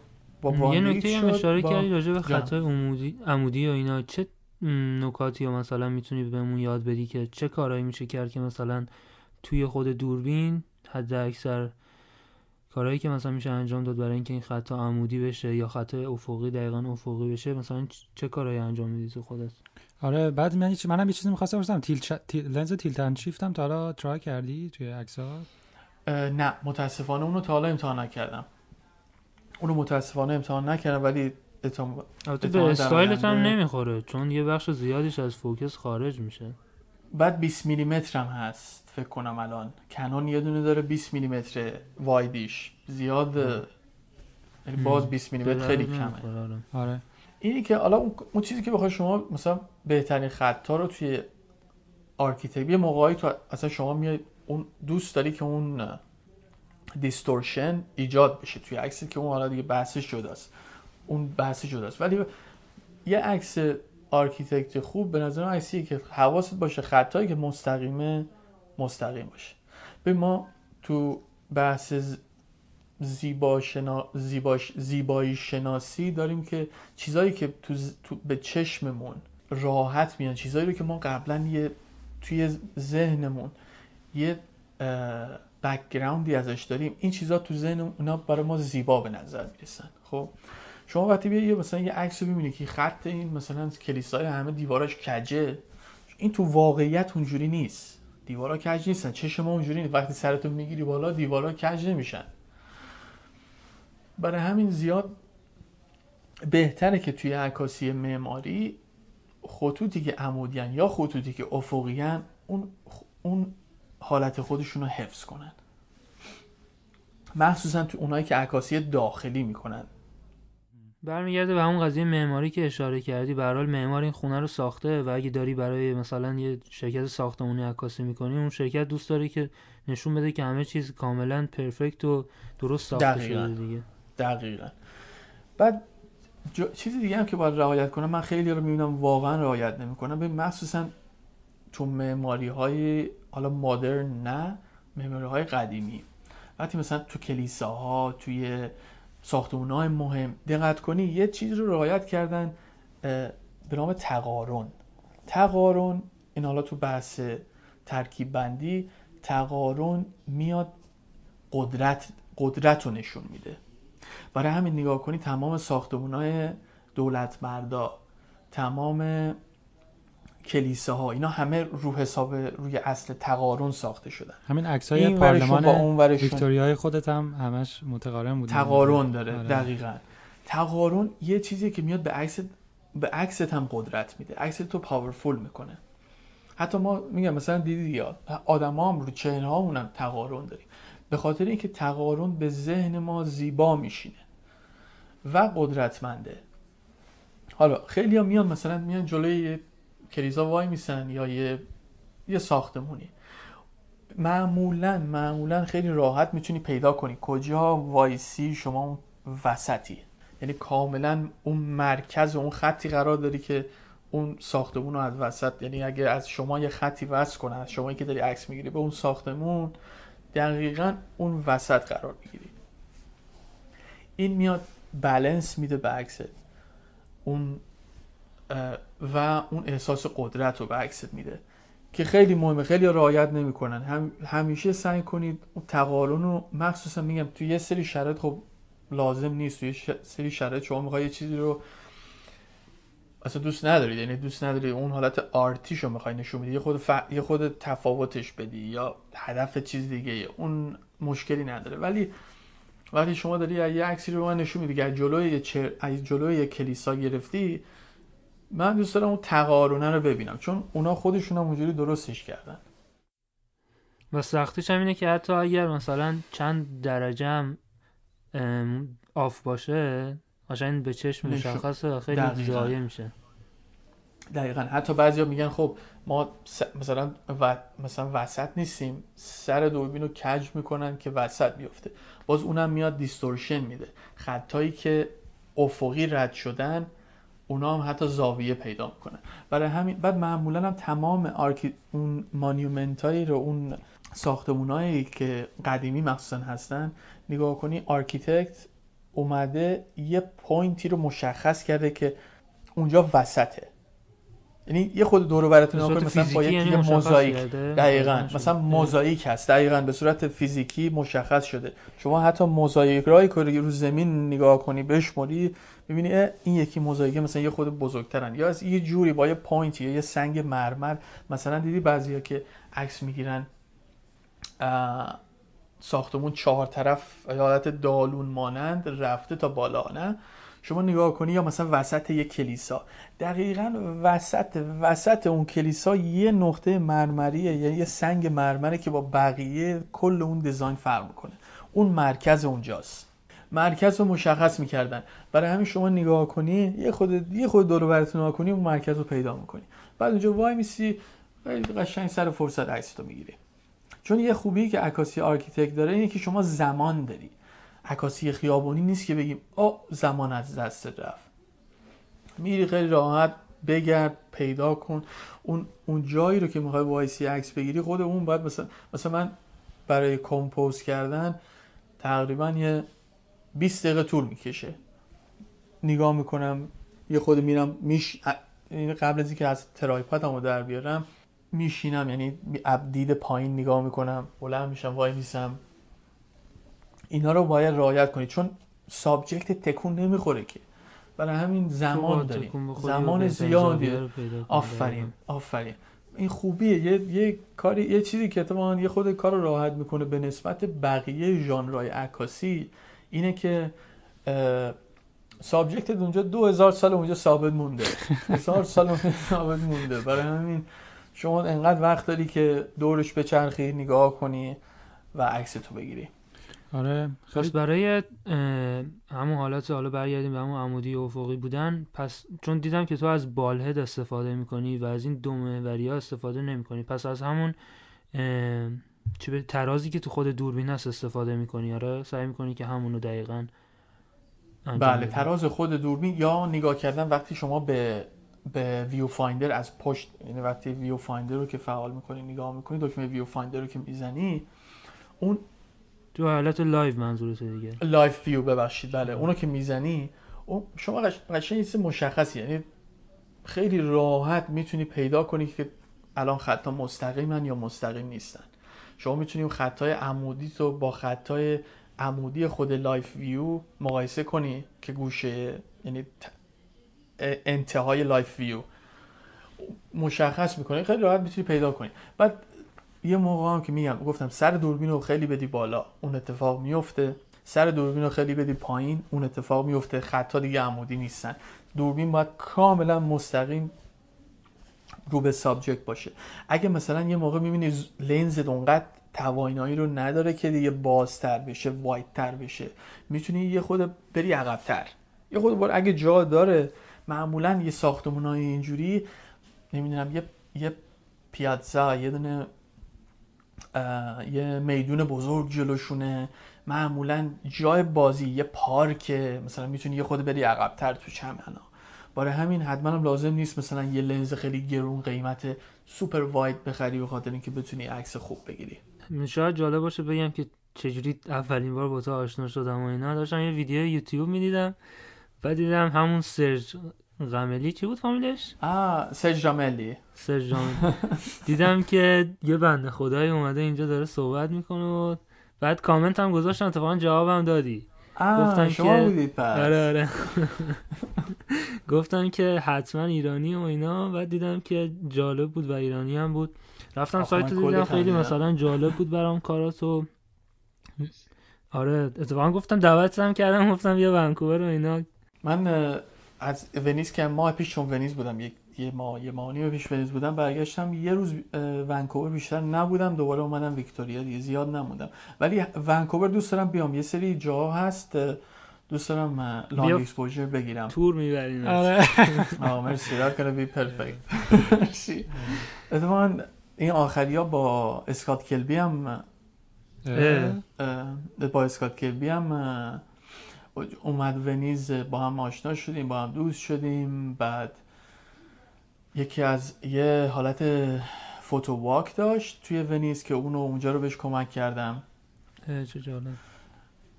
با یه نکته هم اشاره با- کردی راجع به. خطای عمودی عمودی و اینا. چه نکاتی رو مثلا می‌تونی بهمون یاد بدی که چه کارایی میشه کرد که مثلا توی خود دوربین حد اکثر کارهایی که مثلا میشه انجام داد برای اینکه این خطا عمودی بشه یا خطای افقی دقیقا افقی بشه مثلا چ- چه کارهایی انجام میدی تو خودت؟ آره بعد من منم یه چیزی می‌خواستم بپرسم. تیل ش... تیل... لنز تیلت اند شیفت هم تا حالا ترای کردی توی عکس‌ها؟ نه متاسفانه اونو تا حالا امتحان نکردم. اونو متاسفانه امتحان نکردم ولی. البته اتفاقاً به استایلت هم نمی‌خوره چون یه بخش زیادیش از فوکس خارج میشه. بعد 20 میلیمتر هم هست فکر کنم الان. کنون یه دونه داره 20 میلیمتر وایدیش زیاد یعنی باز 20 میلیمتر خیلی کمه. آره. اینی که حالا اون, اون چیزی که بخوای شما مثلا بهترین خطا رو توی architect یه موقعی تو اصلا شما میای اون دوست داری که اون distortion ایجاد بشه توی عکسی که اون حالا دیگه بحثش جداست. اون بحث جداست. ولی یه عکس architect خوب به نظر من که حواست باشه خطایی که مستقیمه مستقیم باشه. به ما تو بحث زیبا شنا... زیباش... زیبایی شناسی داریم که چیزایی که تو, تو به چشممون راحت میان چیزایی رو که ما قبلا یه توی ذهنمون یه بکگراندی ازش داریم. این چیزا تو ذهن اونا برای ما زیبا به نظر می‌رسن. خب شما وقتی بیا یه مثلا یه عکس رو ببینی که خط این مثلا کلیسای همه دیواراش کجه این تو واقعیت اونجوری نیست. دیوارا کج نیستن. چشم ما اونجوری نیست. وقتی سرتو می‌گیری بالا دیوارا کج نمیشن. برای همین زیاد بهتره که توی عکاسی معماری خطوطی که عمودیان یا خطوطی که افقیان اون اون حالت خودشون رو حفظ کنن. مخصوصا تو اونایی که عکاسی داخلی می‌کنن. برمیگرده به همون قضیه معماری که اشاره کردی. به حال معمار این خونه رو ساخته و اگه داری برای مثلا یه شرکت ساختمانی عکاسی می‌کنی اون شرکت دوست داره که نشون بده که همه چیز کاملا پرفکت و درست ساخته دقیقاً. شده دیگه. دقیقا. بعد جو... چیزی دیگه هم که باید رعایت کنم من خیلی رو می‌بینم واقعا رعایت نمی‌کنم. به مخصوصا تو معماری های حالا مدرن نه معماری های قدیمی. وقتی مثلا تو کلیساها توی ساختمون های مهم دقت کنی یه چیز رو رعایت کردن به نام تقارن. تقارن این حالا تو بحث ترکیب بندی تقارن میاد قدرت قدرت رو نشون میده. برای همین نگاه کنی تمام ساختمون های دولت مردا تمام کلیساها اینا همه رو حساب روی اصل تقارن ساخته شدن. همین ورشون با پارلمان اون ورشون. ویکتوریای خودت هم همش متقارن بود تقارن داره آره. دقیقا. تقارن یه چیزیه که میاد به عکس به عکست هم قدرت میده. عکس تو پاورفول می‌کنه. حتی ما میگم مثلا دیدی یا آدما هم رو چهره هامون هم تقارن داریم. به خاطر اینکه تقارن به ذهن ما زیبا میشینه و قدرتمنده. حالا خیلی ها میان مثلا میان جلوی کلیسا وای میسن یا یه یه ساختمونی. معمولا معمولا خیلی راحت می‌تونی پیدا کنی کجا وایسی شما وسطی یعنی کاملا اون مرکز اون خطی قرار داری که اون ساختمون رو از وسط یعنی اگه از شما یه خطی وصل کنن از شما که داری عکس می‌گیری به اون ساختمون دقیقا اون وسط قرار می‌گیری. این میاد بلنس میده به عکست. اون و اون احساس قدرت رو به عکست میده که خیلی مهمه خیلی رعایت نمی‌کنن. هم همیشه سعی کنید اون تقارن رو مخصوصا میگم توی یه سری شرایط خب لازم نیست. توی سری شرایط شما می‌خوای یه چیزی رو اصلا دوست ندارید. یعنی دوست نداری اون حالت آرتیش رو می‌خوای نشون بدی. یه خود یه خود تفاوتش بدی یا هدف چیز دیگه. اون مشکلی نداره. ولی وقتی شما داری یه عکسی رو من نشون میدی از جلوی یه چر... جلوی یه کلیسا گرفتی من دوست دارم اون تقارنه رو ببینم چون اونا خودشون هم اونجوری درستش کردن. و سختیش هم اینه که حتی اگر مثلا چند درجه هم آف باشه قشنگ به چشم مشخصه خیلی ضایع میشه. دقیقا. حتی بعضیا میگن خب ما مثلا و... مثلا وسط نیستیم سر دوربین رو کج می‌کنن که وسط بیفته. باز اونم میاد دیستورشن میده. خطایی که افقی رد شدن اونا هم حتی زاویه پیدا می‌کنن برای همین بعد معمولا هم تمام archi... اون monument هایی رو اون ساختمون که قدیمی مخصوصا هستن نگاه کنی architect اومده یه point ی رو مشخص کرده که اونجا وسطه. یعنی یه خورده دور و برتون نگاه مثلا با یه یعنی موزاییک دقیقاً. مثلا موزاییک هست. دقیقاً به صورت فیزیکی مشخص شده. شما حتی موزاییک هایی که رو زمین نگاه کنی بشمری می‌بینی این یکی موزاییک مثلا یه خود بزرگترن. یا از یه جوری با یه پوینتی یا یه سنگ مرمر. مثلا دیدی بعضیا که عکس می‌گیرن ساختمون چهار طرف حالت دالون مانند رفته تا بالا نه؟ شما نگاه کنی یا مثلا وسط یک کلیسا. دقیقا وسط وسط اون کلیسا یه نقطه مرمریه یا یه سنگ مرمره که با بقیه کل اون دیزاین فرق می‌کنه. اون مرکز اونجاست. مرکز رو مشخص می‌کردن. برای همین شما نگاه کنی یه خورده یه خورده دور و برتون نگاه کنی اون مرکز رو پیدا می‌کنی. بعد اونجا وایمیسی قشنگ سر فرصت عکس رو می‌گیری. چون یه خوبی که عکاسی architect داره اینه که شما زمان داری. عکاسی خیابونی نیست که بگیم او زمان از دست رفت. میری خیلی راحت بگرد پیدا کن. اون اون جایی رو که می‌خوای وایسی عکس بگیری خب اون باید مثلا مثلا من برای compose کردن تقریبا یه 20 دقیقه طول می‌کشه. نگاه می‌کنم یه خورده میرم میش قبل از اینکه از tripod مو در بیارم میشینم یعنی دید پایین نگاه می‌کنم بلند میشم وایمیسم. اینا رو باید رعایت کنید چون subject تکون نمی‌خوره که. برای همین زمان داریم. زمان زیادی آفرین آفرین. این خوبیه. یه, یه کاری یه چیزی که اتفاقا یه خود کار رو راحت می‌کنه به نسبت بقیه ژانرهای عکاسی اینه که سابجکت اونجا دو هزار سال اونجا ثابت مونده. هزار سال اونجا ثابت مونده. برای همین شما انقدر وقت داری که دورش به چرخی نگاه کنی و عکس تو بگیری. آره خیلی برای همون حالت حالا برگردیم به همون عمودی افقی بودن پس چون دیدم که تو از بالهد استفاده می‌کنی و از این دو محوری ها استفاده نمی‌کنی پس از همون چه به ترازی که تو خود دوربین هست استفاده می‌کنی آره؟ سعی می‌کنی که همونو دقیقا بله تراز خود دوربین یا نگاه کردن وقتی شما به به viewfinder از پشت یعنی وقتی viewfinder رو که فعال می‌کنی نگاه می‌کنی دکمه viewfinder رو که می‌زنی اون تو حالت live منظورت دیگه. live view ببخشید بله. اونو که می‌زنی اون شما قشنگ یه مشخصی یعنی خیلی راحت می‌تونی پیدا کنی که الان خطا مستقیمن یا مستقیم نیستن. شما می‌تونی خطای عمودی تو با خطای عمودی خود live view مقایسه کنی که گوشه یعنی انتهای live view مشخص می‌کنه خیلی راحت می‌تونی پیدا کنی. بعد یه موقع هم که میگم گفتم سر دوربین رو خیلی بدی بالا اون اتفاق میفته. سر دوربین رو خیلی بدی پایین اون اتفاق میفته. خطا دیگه عمودی نیستن. دوربین باید کاملا مستقیم رو به سابجکت باشه. اگه مثلا یه موقع می‌بینی لنز اونقدر توانایی رو نداره که دیگه بازتر بشه وایتتر بشه می‌تونی یه خود بری عقبتر. یه خود بار اگه جا داره معمولا یه ساختمون های اینجوری نمی‌دونم یه یه پیازا یه دونه یه میدون بزرگ جلوشونه. معمولا جای بازی یه پارک مثلا می‌تونی یه خود بری عقبتر تو چمنا برای همین حتما هم لازم نیست مثلا یه لنز خیلی گرون قیمت سوپر واید بخری به خاطر اینکه بتونی عکس خوب بگیری. شاید جالب باشه بگم که چجوری اولین بار با تو آشنا شدم و اینا. داشتم یه ویدیو یوتیوب می‌دیدم و دیدم همون سرج غملی چی بود فامیلش؟ آه سرج راملی. سرج راملی. دیدم که یه بنده خدایی اومده اینجا داره صحبت می‌کنه و بعد کامنت هم گذاشتم اتفاقا جوابم دادی. گفتن شما که... بودید پس. آره آره. گفتم که حتما ایرانی و اینا بعد دیدم که جالب بود و ایرانی هم بود. رفتم سایت رو دیدم خیلی مثلا جالب بود برام کاراتو آره اتفاقا گفتم دعوت کردم گفتم یه ونکوور و اینا. من از ونیز که ماه پیش چون ونیز بودم یک یه ماه یه ماه پیش ونیز بودم برگشتم یه روز ونکوور بیشتر نبودم دوباره اومدم ویکتوریا دیگه زیاد نموندم. ولی ونکوور دوست دارم بیام. یه سری جا هست دوست دارم لانگ اکسپوژر بگیرم. تور می‌بریم. آره. مرسی. that gonna be perfect. مرسی. این آخری ها با اسکات کلبی هم با اسکات کلبی هم اومد ونیز با هم آشنا شدیم با هم دوست شدیم. بعد یکی از یه حالت فوتو واک داشت توی ونیز که اونو اونجا رو بهش کمک کردم. چه جالب.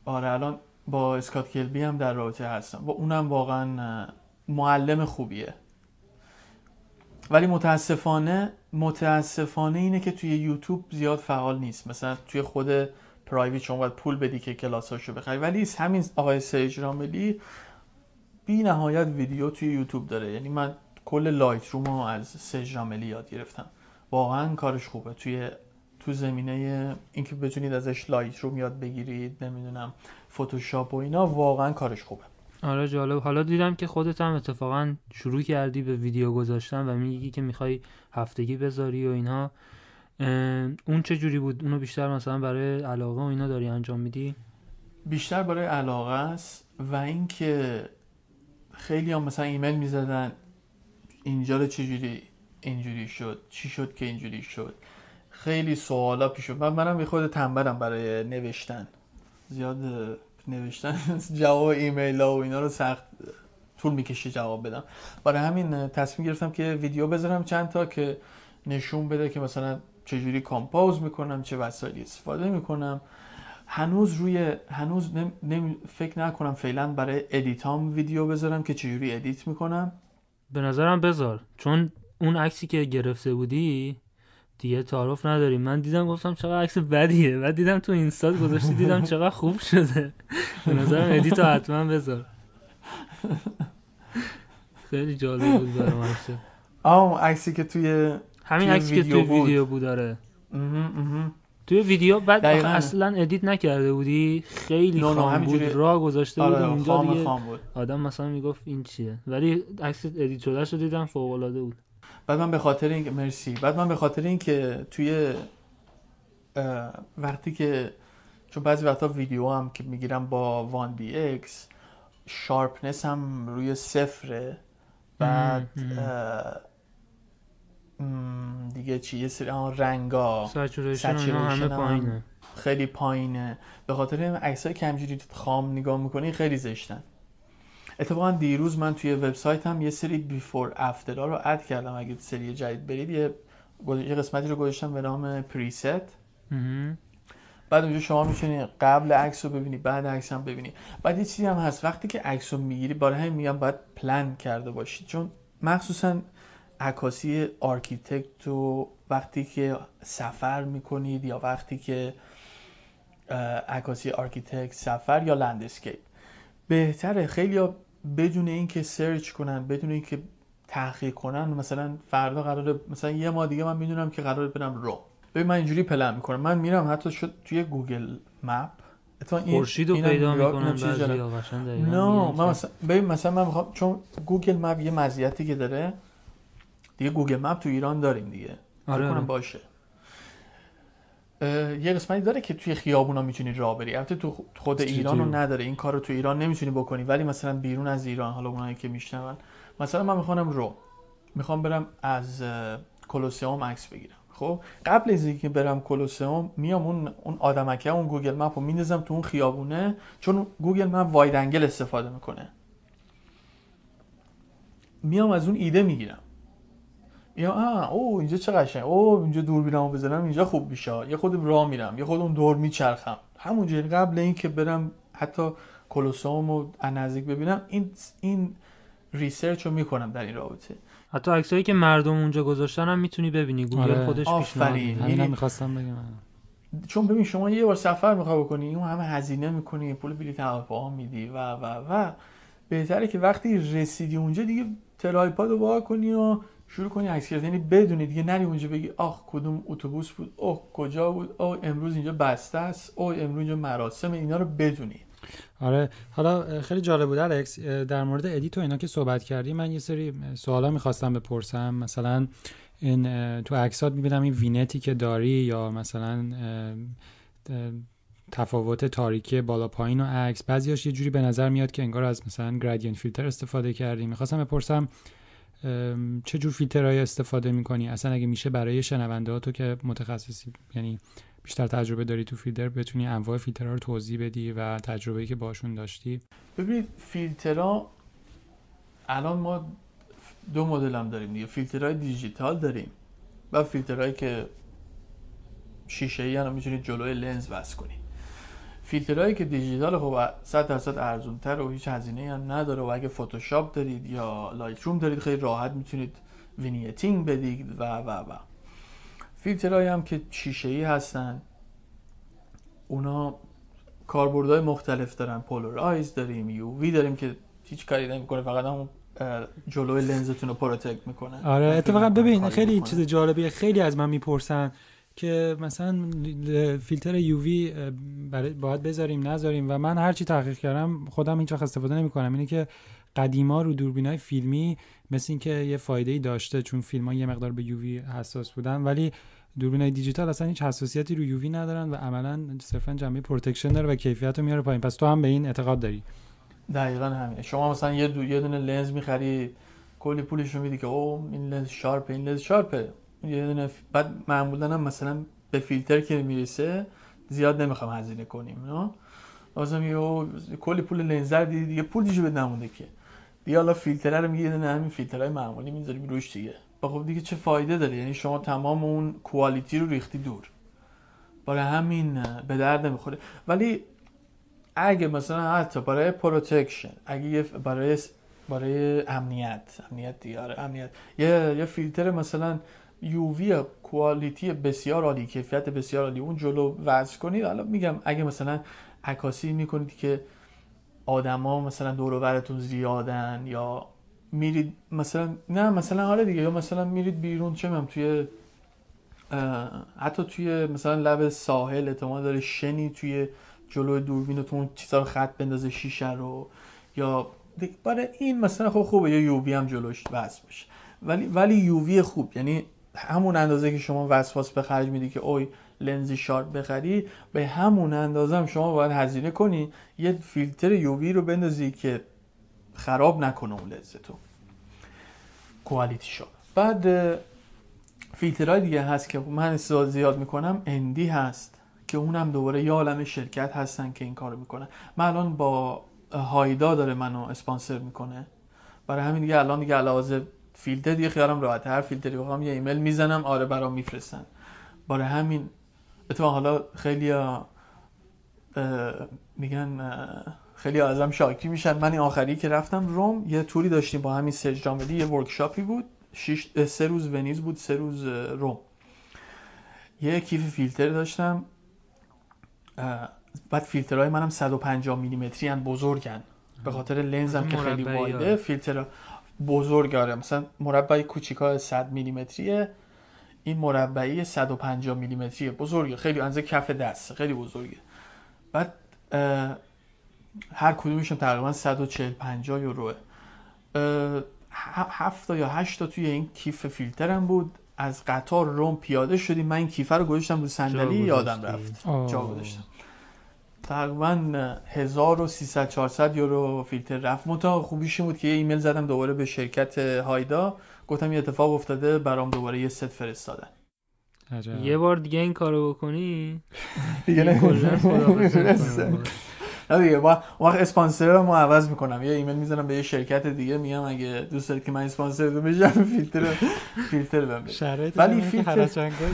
آره الان با اسکات کلبی هم در رابطه هستم. و اونم واقعا معلم خوبیه. ولی متاسفانه متاسفانه اینه که توی یوتیوب زیاد فعال نیست. مثلا توی خود پرایویت شما باید پول بدی که کلاساشو بخری. ولی همین آقای سیج راملی بی نهایت ویدیو توی یوتیوب داره. یعنی من کل Lightroom از Serge Ramelli یاد گرفتم. واقعا کارش خوبه. توی تو زمینه اینکه بتونید ازش Lightroom یاد بگیرید نمی‌دونم فتوشاپ و اینا واقعا کارش خوبه. آره جالب. حالا دیدم که خودت هم اتفاقا شروع کردی به ویدیو گذاشتن و میگی که می‌خوای هفتگی بذاری و اینها اون چه جوری بود؟ اونو بیشتر مثلا برای علاقه و اینا داری انجام میدی؟ بیشتر برای علاقه است و اینکه خیلی هم مثلا ایمیل می‌زدن اینجا رو چجوری اینجوری شد چی شد که اینجوری شد. خیلی سوالا پیش من منم یه خود تنبلم برای نوشتن. زیاد نوشتن جواب ایمیل ها و اینا رو سخت طول می‌کشه جواب بدم. برای همین تصمیم گرفتم که ویدیو بذارم چند تا که نشون بده که مثلا چجوری کامپوز می‌کنم چه وسایلی استفاده می‌کنم. هنوز روی هنوز نمی... فکر نکنم فعلا برای edit ام ویدیو بذارم که چجوری edit می‌کنم. به نظرم بذار. چون اون عکسی که گرفته بودی دیگه تعارف نداریم من دیدم گفتم چقدر عکس بدیه. بعد دیدم تو اینستا گذاشتی دیدم چقدر خوب شده. به نظرم edit و حتما بذار. خیلی جالب بود برام عکسی که توی همین عکسی که توی ویدیو بود داره توی ویدیو بعد. اصلا edit نکرده بودی. خیلی نو خام بود. را گذاشته بود آره اونجا دیگه بود. آدم مثلا می‌گفت این چیه. ولی عکس edit شده دیدم فوق العاده بود. بعد من به خاطر این مرسی. بعد من به خاطر این که توی وقتی که چون بعضی وقتا ویدیو هم که می‌گیرم با 1DX sharpness هم روی صفره. بعد دیگه چی یه سری رنگا همه پایینه. خیلی پایینه. به خاطر عکسای که همجوری خام نگاه می‌کنی خیلی زشتن. اتفاقا دیروز من توی وبسایت هم یه سری بیفور افترا رو اد کردم. اگه سری جدید برید یه قسمتی رو گذاشتم به نام پریست بعد اونجا شما می‌تونی قبل عکس رو ببینی بعد عکس هم ببینی. بعد یه چیزی هم هست. وقتی که عکس رو می‌گیری برای همین میگم باید پلان کرده باشی. چون مخصوصا عکاسی architect و وقتی که سفر می‌کنید یا وقتی که عکاسی architect سفر یا landscape. بهتره خیلی بدون اینکه search کنن بدون اینکه تحقیق کنن مثلا فردا قراره مثلا یه ما دیگه من می‌دونم که قراره برم رو ببین من اینجوری پلن می‌کنم. من میرم حتی شد توی گوگل مپ. خورشید رو پیدا می‌کنم نه من مثلا ببین مثلا من می‌خوام چون گوگل مپ یه مزیتی که داره دیگه گوگل مپ تو ایران داریم دیگه. آره, آره. باشه. یه قسمتی داره که توی خیابونا می‌تونی راه بری. البته تو خود ایران رو نداره. این کار رو تو ایران نمی‌تونی بکنی. ولی مثلا بیرون از ایران حالا اونایی که میشنون. مثلا من می‌خوام رو. می‌خوام برم از کلوسئوم عکس بگیرم. خب؟ قبل از اینکه برم کلوسئوم میام اون اون آدمکه اون گوگل مپ رو میندازم تو اون خیابونه. چون گوگل مپ wide angle استفاده می‌کنه. میام از اون ایده می‌گیرم. یا آه او اینجا چه قشنگ. او اینجا دوربینمو بزنم اینجا خوب میشه. یه خورده راه میرم یه خورده اون دور میچرخم. همونجا قبل اینکه برم حتی کلوسوم رو نزدیک ببینم این این research رو می‌کنم در این رابطه. حتی عکسایی که مردم اونجا گذاشتن هم می‌تونی ببینی گوگل آره. خودش همین پیشنهاد می‌خواستم بگم. چون ببین شما یه بار سفر می‌خوای بکنی اون همه هزینه می‌کنی پول بلیط هواپیما میدی و و و. بهتره که وقتی رسیدی اونجا دیگه tripod رو وا کنی و شروع کنی عکس گرفتن یعنی بدونی دیگه نری اونجا بگی آخ کدوم اتوبوس بود اوه کجا بود او امروز اینجا بسته است او امروز اینجا مراسم اینا رو بدونی. آره حالا خیلی جالب بود الکس در مورد edit و اینا که صحبت کردی من یه سری سوالا می‌خواستم بپرسم. مثلا این تو عکسات می‌بینم این vignette ی که داری یا مثلا تفاوت تاریکی بالا پایین و عکس. بعضیاش یه جوری به نظر میاد که انگار از مثلا gradient filter استفاده کردی. می‌خواستم بپرسم چه جور فیلترهای استفاده می‌کنی؟ اصلا اگه میشه برای شنونده ها تو که متخصصی یعنی بیشتر تجربه داری تو فیلتر بتونی انواع فیلترها رو توضیح بدی و تجربه‌ای که باشون داشتی؟ ببینید فیلترها الان ما دو مدل هم داریم دیگه. فیلترهای دیجیتال داریم و فیلترهایی که شیشه ای هم می‌تونید جلوی لنز وصل کنید. فیلترهایی که دیجیتال خب 100 درصد ارزون تر و هیچ هزینه هم نداره و اگه فتوشاپ دارید یا Lightroom دارید خیلی راحت می‌تونید vignetting بدید و و و. فیلترهایی هم که شیشه ای هستن. اونا کاربردهای مختلف دارن. polarize داریم UV داریم که هیچ کاری نمی‌کنه فقط همون جلوی لنزتون رو protect می‌کنه. آره اتفاقا ببین خیلی چیز جالبیه. خیلی از من می‌پرسن که مثلا فیلتر UV باید بذاریم نذاریم. و من هرچی تحقیق کردم خودم هیچ استفاده نمی کنم اینه که قدیما رو دوربینای فیلمی مثل اینکه یه فایده ای داشته چون فیلم ها یه مقدار به UV حساس بودن ولی دوربینای دیجیتال اصلا هیچ حساسیتی رو UV ندارن و عملا صرفا جنبه protection داره و کیفیت رو میاره پایین. پس تو هم به این اعتقاد داری؟ دقیقا همینه. شما مثلا یه دو یه دونه لنز می‌خری کلی پولش رو میدی که او این لنز sharp این lens sharp ه. یه دونه بعد معمولا هم مثلا به فیلتر که می‌رسه زیاد نمی‌خوام هزینه کنیم نه؟ لازم یه کلی پول لنزر دیدی دیگه پول دیگه نمونده که. دیگه حالا فیلتر رو میگه نه همین فیلترهای معمولی می‌ذاری روش دیگه. خب دیگه چه فایده داره؟ یعنی شما تمام اون quality رو ریختی دور. برای همین به درد نمی‌خوره. ولی اگه مثلا حتی برای protection اگه برای برای امنیت امنیت دیگه آره امنیت. یه یه فیلتر مثلا UV quality بسیار عالی کیفیت بسیار عالی. اون جلو وصل کنید. حالا میگم اگه مثلا عکاسی می‌کنید که آدما مثلا دور و براتون زیادن یا میرید مثلا نه مثلا آره دیگه. یا مثلا میرید بیرون چه میگم توی حتی توی مثلا لب ساحل احتمال داره شنی توی جلوی دوربینتون چیزا رو خط بندازه شیشه رو. یا برای این مثلا خب خوبه. یا یووی هم جلوش وصل بشه. ولی ولی یووی خوب. یعنی همون اندازه که شما وسواس به خرج میدی که اوی لنز شارپ بخری به همون اندازه هم شما باید هزینه کنی. یه فیلتر یووی رو بندازی که خراب نکنه اون لنزتو quality شو بعد فیلترهای دیگه هست که من استفاده زیاد می‌کنم. ND هست که اونم دوباره یه عالم شرکت هستن که این کارو می‌کنن. من الان با هایدا داره منو اسپانسر می‌کنه. برای همین دیگه الان دیگه علاوه فیلتر دیگه خیالم راحت هر فیلتری بخوام یه ایمیل می‌زنم آره برام میفرستن. برای همین اتفاقا حالا خیلی میگن خیلی ازم شاکی میشن. من این آخری که رفتم رم یه tour ی داشتیم با همین سرج جامدی یه workshop ی بود. شش سه روز ونیز بود سه روز روم. یه کیف فیلتر داشتم. بعد فیلترهای منم 150 میلیمتری ان بزرگن. به خاطر لنزم که خیلی وایده فیلتر بزرگ آره مثلا مربع کوچیکا 100 میلیمتریه. این مربعی 150 میلیمتریه. بزرگه. خیلی اندازه کف دست خیلی بزرگه. بعد هر کدومشون تقریبا 140 50 یوروه. هفت یا هشت تا توی این کیف فیلترم بود. از قطار رم پیاده شدیم. من این کیفه رو گذاشتم رو صندلی یادم رفت. جا گذاشتم. تقریبا 1300 400 یورو فیلتر رفت. منتها خوبیش بود که یه ایمیل زدم دوباره به شرکت هایدا. گفتم یه اتفاق افتاده برام دوباره یه ست فرستادن. عجب. یه بار دیگه این کارو بکنی؟ دیگه. می‌کنم. نه. دیگه با اون وقت اسپانسر رو ما عوض می‌کنم. یه ایمیل می‌زنم به یه شرکت دیگه میگم اگه دوست دارید که من اسپانسر رو بشم فیلتر فیلتر بهم ولی فیلتر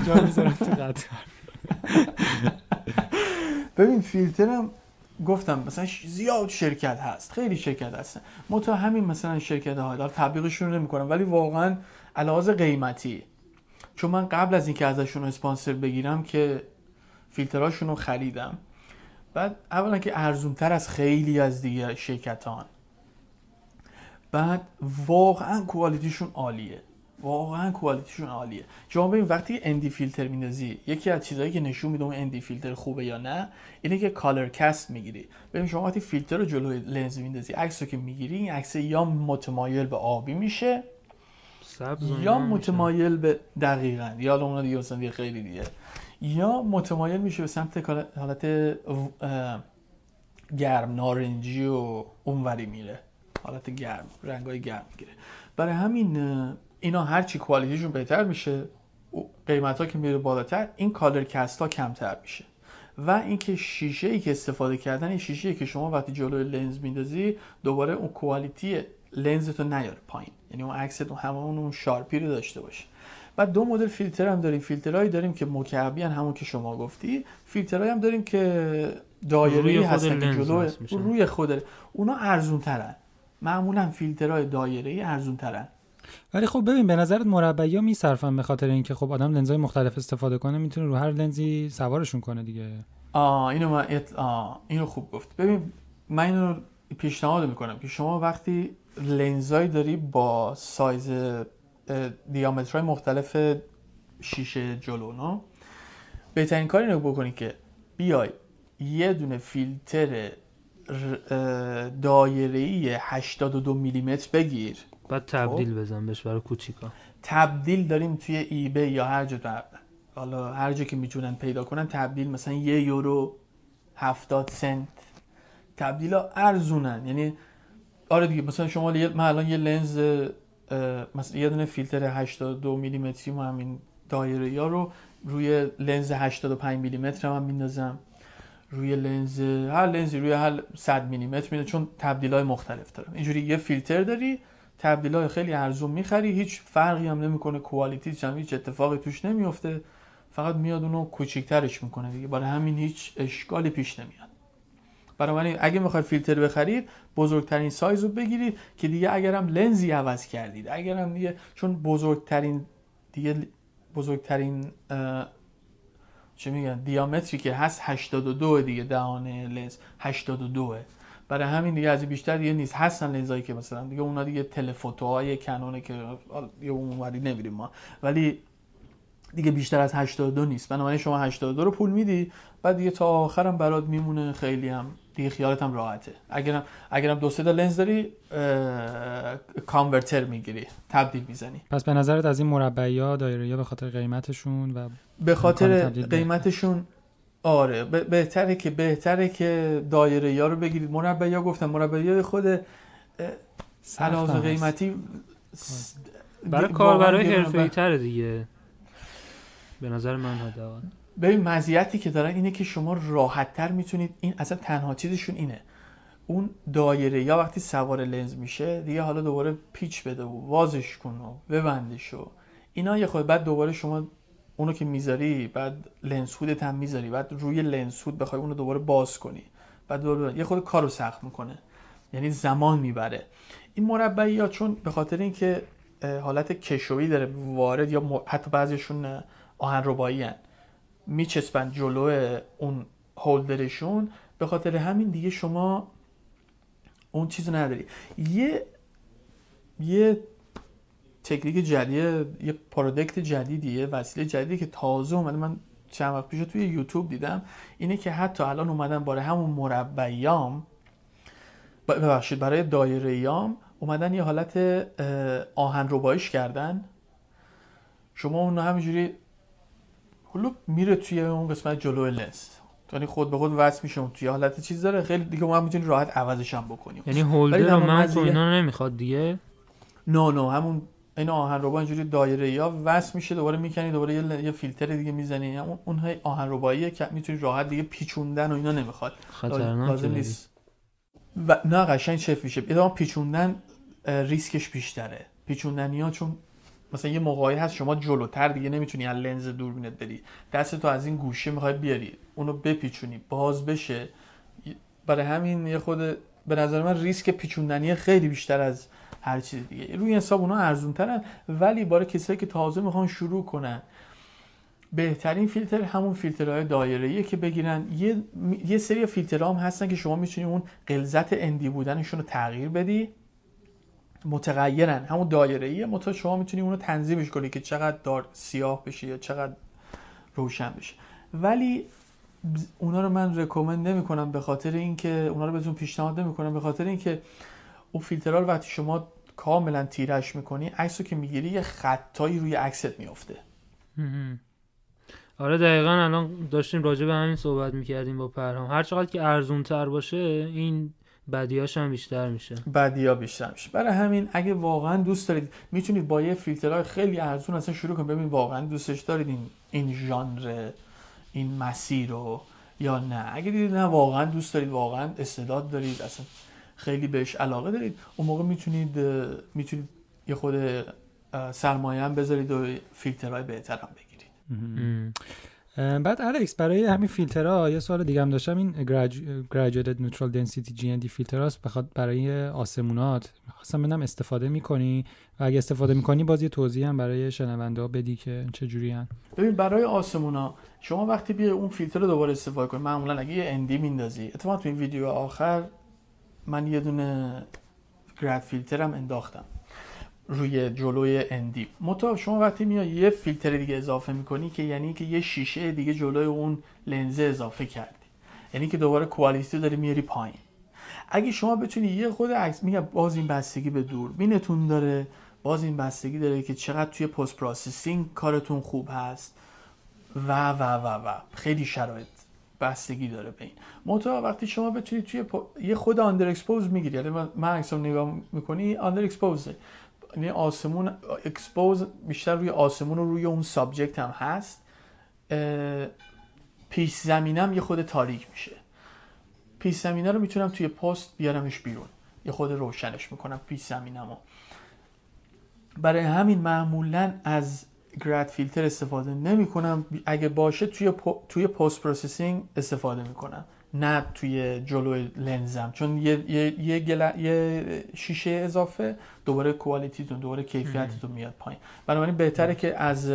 جا می‌ذارم تو قطار. ببین فیلترم گفتم مثلا زیاد شرکت هست خیلی شرکت هستن متا همین مثلا شرکت های دار تبلیغشون نمی‌کنم ولی واقعا علاوه قیمتی چون من قبل از اینکه ازشون اسپانسر بگیرم که فیلتراشون رو خریدم. بعد اولا که ارزون تر از خیلی از دیگه شرکتان. بعد واقعا quality شون عالیه. واقعا quality شون عالیه. شما ببین وقتی ND filter میندازی یکی از چیزهایی که نشون میده اون ND filter خوبه یا نه اینه که color cast می‌گیری. ببین شما وقتی فیلتر رو جلوی لنز میندازی عکس رو که می‌گیری این عکس یا متمایل به آبی میشه سبز یا میشه. متمایل به دقیقا یا اونا دیگه مثلا دیگه خیلی دیگه. یا متمایل میشه به سمت حالت گرم نارنجی و اونوری میره. حالت گرم رنگای گرم می‌گیره. برای همین اینا هرچی quality شون بهتر میشه قیمت ها که میره بالاتر این color cast ها کمتر میشه. و اینکه شیشه ای که استفاده کردن این شیشه ای که شما وقتی جلوی لنز میندازی دوباره اون quality lens تو نیاره پایین. یعنی اون اون همون اون sharp ی رو داشته باشه. بعد دو مدل فیلتر هم داریم. فیلترهایی داریم که مکعبی همون که شما گفتی. فیلترهایی هم داریم که خود هستن که جلو. روی خود اونا ارزون ترن معمولا فیلترهای دایره‌ای ارزون ترن ولی خب ببین به نظرت مربعی ها میصرفن به خاطر اینکه خب آدم لنزهای مختلف استفاده کنه می‌تونه رو هر لنزی سوارشون کنه دیگه. آه اینو من ات- آه اینو خوب گفت. ببین من اینو پیشنهاد می‌کنم که شما وقتی لنزایی داری با سایز دیامترهای مختلف شیشه جلو نه؟ بهترین کار اینو بکنی که بیای یه دونه فیلتر دایره‌ای 82 میلیمتر بگیر. بعد تبدیل بزن بهش برای کوچیکا. تبدیل داریم توی ایبی یا هر جا حالا هر جا که می‌تونن پیدا کنن تبدیل مثلا یه یورو هفتاد سنت. تبدیل ها ارزونن. یعنی آره دیگه مثلا شما من الان یه لنز مثلا یه دونه فیلتر 82 میلیمتری ما همین دایره یا رو روی لنز 85 میلیمتر هم میندازم. روی لنز هر لنزی روی هر 100 میلیمتر میده چون تبدیل های مختلف دارم. اینجوری یه فیلتر داری تبدیل های خیلی ارزون می‌خری. هیچ فرقی هم نمی‌کنه. کوالیتی هم هیچ اتفاقی توش نمیفته فقط میاد اونو کوچیکترش می‌کنه دیگه. برای همین هیچ اشکالی پیش نمیاد. بنابراین اگه می‌خواید فیلتر بخرید بزرگترین سایز رو بگیرید که دیگه اگرم لنزی عوض کردید اگرم دیگه چون بزرگترین دیگه بزرگترین چه میگن؟ دیامتری که هست 82 دیگه دهان لنز 82 برای همین دیگه از بیشتر دیگه نیست. هستن لنزایی که مثلا دیگه اونا دیگه تلفوتوهای کنونه که دیگه اونوری نمیریم ما. ولی دیگه بیشتر از 82 نیست. بنابراین شما 82 رو پول میدی بعد دیگه تا آخرم برات میمونه. خیلی هم دیگه خیالت هم راحته. اگرم اگرم دو سه تا لنز داری کانورتر می‌گیری. تبدیل می‌زنی. پس به نظرت از این مربعی ها دایره ها به خاطر قیمتشون و به خاطر قیمتشون آره ب- بهتره که بهتره که دایره یا رو بگیرید. مربعی ها گفتم مربعی های خود علاوه هست. قیمتی س- برای دی- کاربرای. حرفه‌ای تره دیگه. به نظر من حداقل. ببین مزیتی که دارن اینه که شما راحت تر می‌تونید این اصلا تنها چیزشون اینه. اون دایره یا وقتی سوار لنز میشه دیگه حالا دوباره پیچ بده و وازش کن و ببندش و اینا یه خود. بعد دوباره شما اونو که می‌ذاری بعد لنز هودت هم می‌ذاری بعد روی لنز هود بخوای اونو دوباره باز کنی. بعد دوباره یه خود کارو سخت می‌کنه. یعنی زمان می‌بره. این مربعی ها چون به خاطر اینکه حالت کشویی داره وارد یا حتی بعضیشون آهن ربایی. میچسبن جلو اون هولدرشون. به خاطر همین دیگه شما اون چیز نداری. یه یه تکنیک جدید یه پرودکت جدیدیه وسیله جدیدی که تازه اومده. من چند وقت پیش توی یوتیوب دیدم اینه که حتی الان اومدن برای همون مربعیام ببخشید برای دایره‌ایام اومدن یه حالت آهن ربایش کردن. شما اون همینجوری حالا میره توی اون قسمت جلو لنز یعنی خود به خود وصل میشه اون توی حالت چیز داره. خیلی دیگه ما هم می‌تونی راحت عوضش هم بکنیم. یعنی هولدر من مزیت- اینا نمی‌خواد دیگه؟ نه نه همون این آهن ربا اینجوری دایره یا وصل میشه دوباره می‌کنی دوباره یه, یه فیلتر دیگه می‌زنی. اون اون های آهن رباییه که می‌تونی راحت دیگه پیچوندن و اینا نمی‌خواد. لازم. نیست. و نه قشنگ شف میشه ادامه پیچوندن ریسکش بیشتره. پیچوندنی ها چون مثلا یه موقعی هست شما جلوتر دیگه نمی‌تونی از لنز دوربینت بری. دست تو از این گوشه می‌خوای بیاری. اونو بپیچونی. باز بشه. برای همین یه خود به نظر من ریسک پیچوندنی خیلی بیشتر از هر چیز دیگه. روی حساب اونا ارزون ترن ولی برای کسایی که تازه می‌خوان شروع کنن بهترین فیلتر همون فیلترهای دایره‌ایه که بگیرن. یه یه سری فیلترها هم هستن که شما می‌تونی اون غلظت اندی بودنشون رو تغییر بدی. متغیرن. همون دایره‌ایه. متا شما می‌تونی اونو تنظیمش کنی که چقدر دار سیاه بشه یا چقدر روشن بشه. ولی اونا رو من رکومند نمی‌کنم به خاطر اینکه اونا رو بهتون پیشنهاد نمی‌کنم به خاطر اینکه اون فیلترها رو وقتی شما کاملا تیرش می‌کنی عکس رو که می‌گیری یه خطایی روی عکست میافته. آره دقیقا الان داشتیم راجع به همین صحبت می‌کردیم با پرهام. هر چقدر که ارزون تر باشه این بدیاش هم بیشتر میشه. بدیا بیشتر میشه. برای همین اگه واقعا دوست دارید می‌تونید با یه فیلترهای خیلی ارزون اصلا شروع کنید. ببینید واقعا دوستش دارید این این ژانر این مسیر رو یا نه. اگه دیدید نه واقعا دوست دارید واقعا استعداد دارید اصلا خیلی بهش علاقه دارید. اون موقع می‌تونید می‌تونید یه خود سرمایه هم بذارید و فیلترهای بهتر هم بگیرید. بعد الکس برای همین فیلترها یه سوال دیگه هم داشتم. این graduated neutral density GND فیلتراست بخواد برای آسمونات می‌خواستم ببینم استفاده می‌کنی؟ و اگه استفاده می‌کنی باز یه توضیح هم برای شنونده ها بدی که چه جوری هن. ببین برای آسمونا شما وقتی بیای اون فیلتر رو دوباره استفاده کنی معمولا اگه یه اندی میندازی اتفاقا تو این ویدیو آخر من یه دونه گراد فیلترم انداختم. روی جلوی اندی متا شما وقتی میای یه فیلتر دیگه اضافه می‌کنی که یعنی که یه شیشه دیگه جلوی اون لنزه اضافه کردی. یعنی که دوباره quality داری میاری پایین. اگه شما بتونی یه خورده عکس میگم باز این بستگی به دوربینتون داره باز این بستگی داره که چقدر توی post processing کارتون خوب هست. و و و و. خیلی شرایط بستگی داره به این. منتها وقتی شما بتونید توی پا- یه خورده underexpose می‌گیری. یعنی من- عکسم نگاه می‌کنی underexpose ه یعنی آسمون expose بیشتر روی آسمون و روی اون subject هم هست پیش زمینم یه خورده تاریک میشه. پیش زمینه رو می‌تونم توی پست بیارمش بیرون. یه خورده روشنش می‌کنم پیش زمینمو برای همین معمولا از grad filter استفاده نمی کنم اگه باشه توی po- توی post processing استفاده می‌کنم. نه توی جلوی لنزم. چون یه یه یه, gla- یه شیشه اضافه دوباره quality تون دوباره کیفیتتون میاد پایین. بنابراین بهتره که از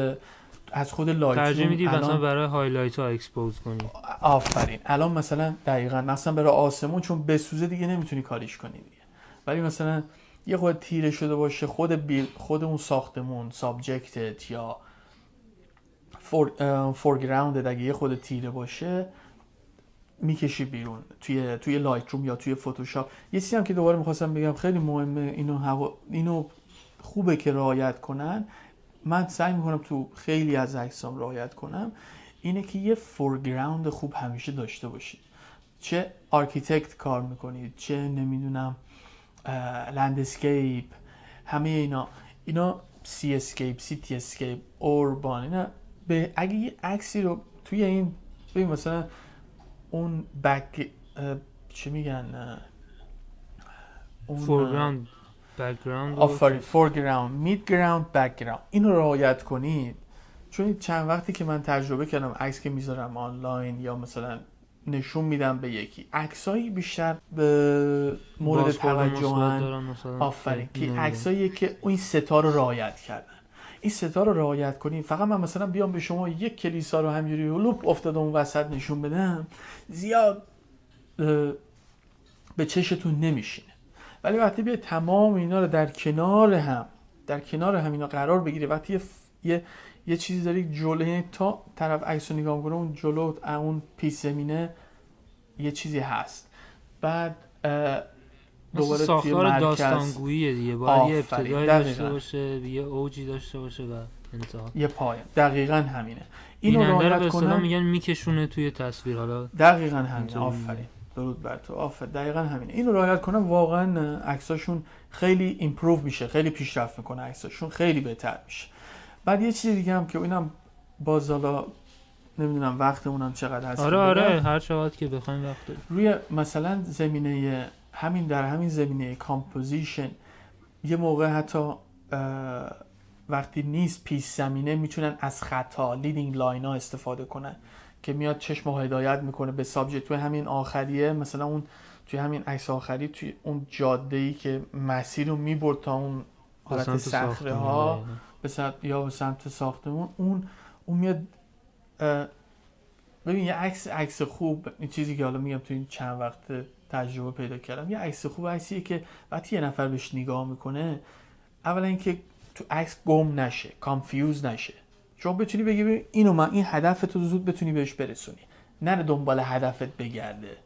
از خود ترجیح Lightroom میدی مثلا الان برای highlight ها expose کنی آفرین. الان مثلا دقیقا مثلا برای آسمون چون بسوزه دیگه نمی‌تونی کاریش کنی دیگه. ولی مثلا یه خورده تیره شده باشه خود buil- خود اون ساختمون subject ت یا fore- foreground ت اگه یه خورده تیره باشه می‌کشی بیرون توی توی Lightroom یا توی فتوشاپ یه چیزی هم که دوباره می‌خواستم بگم خیلی مهمه اینو هوا اینو خوبه که رعایت کنن. من سعی می‌کنم تو خیلی از عکسام رعایت کنم اینه که یه foreground خوب همیشه داشته باشید. چه architect کار می‌کنید چه نمی‌دونم landscape همه اینا. اینا seascape cityscape urban اینا. به اگه یه عکسی رو توی این ببین مثلا اون back چی میگن؟ اون foreground background آفرین foreground midground background اینو رعایت کنید. چون چند وقتی که من تجربه کردم عکس که می‌ذارم آنلاین یا مثلا نشون میدم به یکی. عکسایی بیشتر به مورد توجهن. آفرین. که عکسایی که این ستا رو رعایت کردن. این ستا رو رعایت کنید فقط من مثلا بیام به شما یک کلیسا رو همینجوری لوپ افتاده اون وسط نشون بدم زیاد به چشتون نمیشینه. ولی وقتی بیاید تمام اینا رو در کنار هم در کنار هم اینا قرار بگیره وقتی یه, یه یه چیزی داری جلو یعنی تا طرف عکس رو نگاه کنه اون جلو اون پیش زمینه یه چیزی هست. بعد دوباره ساختار مرکز. داستانگوییه دیگه. باید یه ابتدایی. داشته باشه یه اوجی داشته باشه و انتها. یه پایان. دقیقا همینه. اینو بیننده رو به کنم. میگن میکشونه توی تصویر. حالا دقیقا همینه. آفرین. درود بر تو. آفر دقیقا همینه. اینو رعایت کنم. واقعا عکساشون خیلی improve میشه. خیلی پیشرفت می‌کنه عکساشون. خیلی بهتر میشه. بعد یه چیزی دیگه هم که اینم باز حالا نمی‌دونم وقتمونم چقدر هست آره آره. هر چقدر که بخوایم وقت داریم. روی مثلا زمینه همین در همین زمینه composition یه موقع حتی وقتی نیست پیش زمینه می‌تونن از خطا leading line ها استفاده کنن که میاد چشم رو هدایت می‌کنه به subject توی همین آخریه مثلا اون توی همین عکس آخری توی اون جاده ای که مسیر رو می‌برد تا اون حالت صخره ها. به سمت یا به سمت ساختمون اون اون میاد ببین یه عکس عکس خوب این چیزی که حالا میگم تو این چند وقت تجربه پیدا کردم. یه عکس خوب عکسیه که وقتی یه نفر بهش نگاه می‌کنه اولا اینکه تو عکس گم نشه confuse نشه. شما بتونی بگی اینو من این هدف تو زود بتونی بهش برسونی. نره دنبال هدفت بگرده.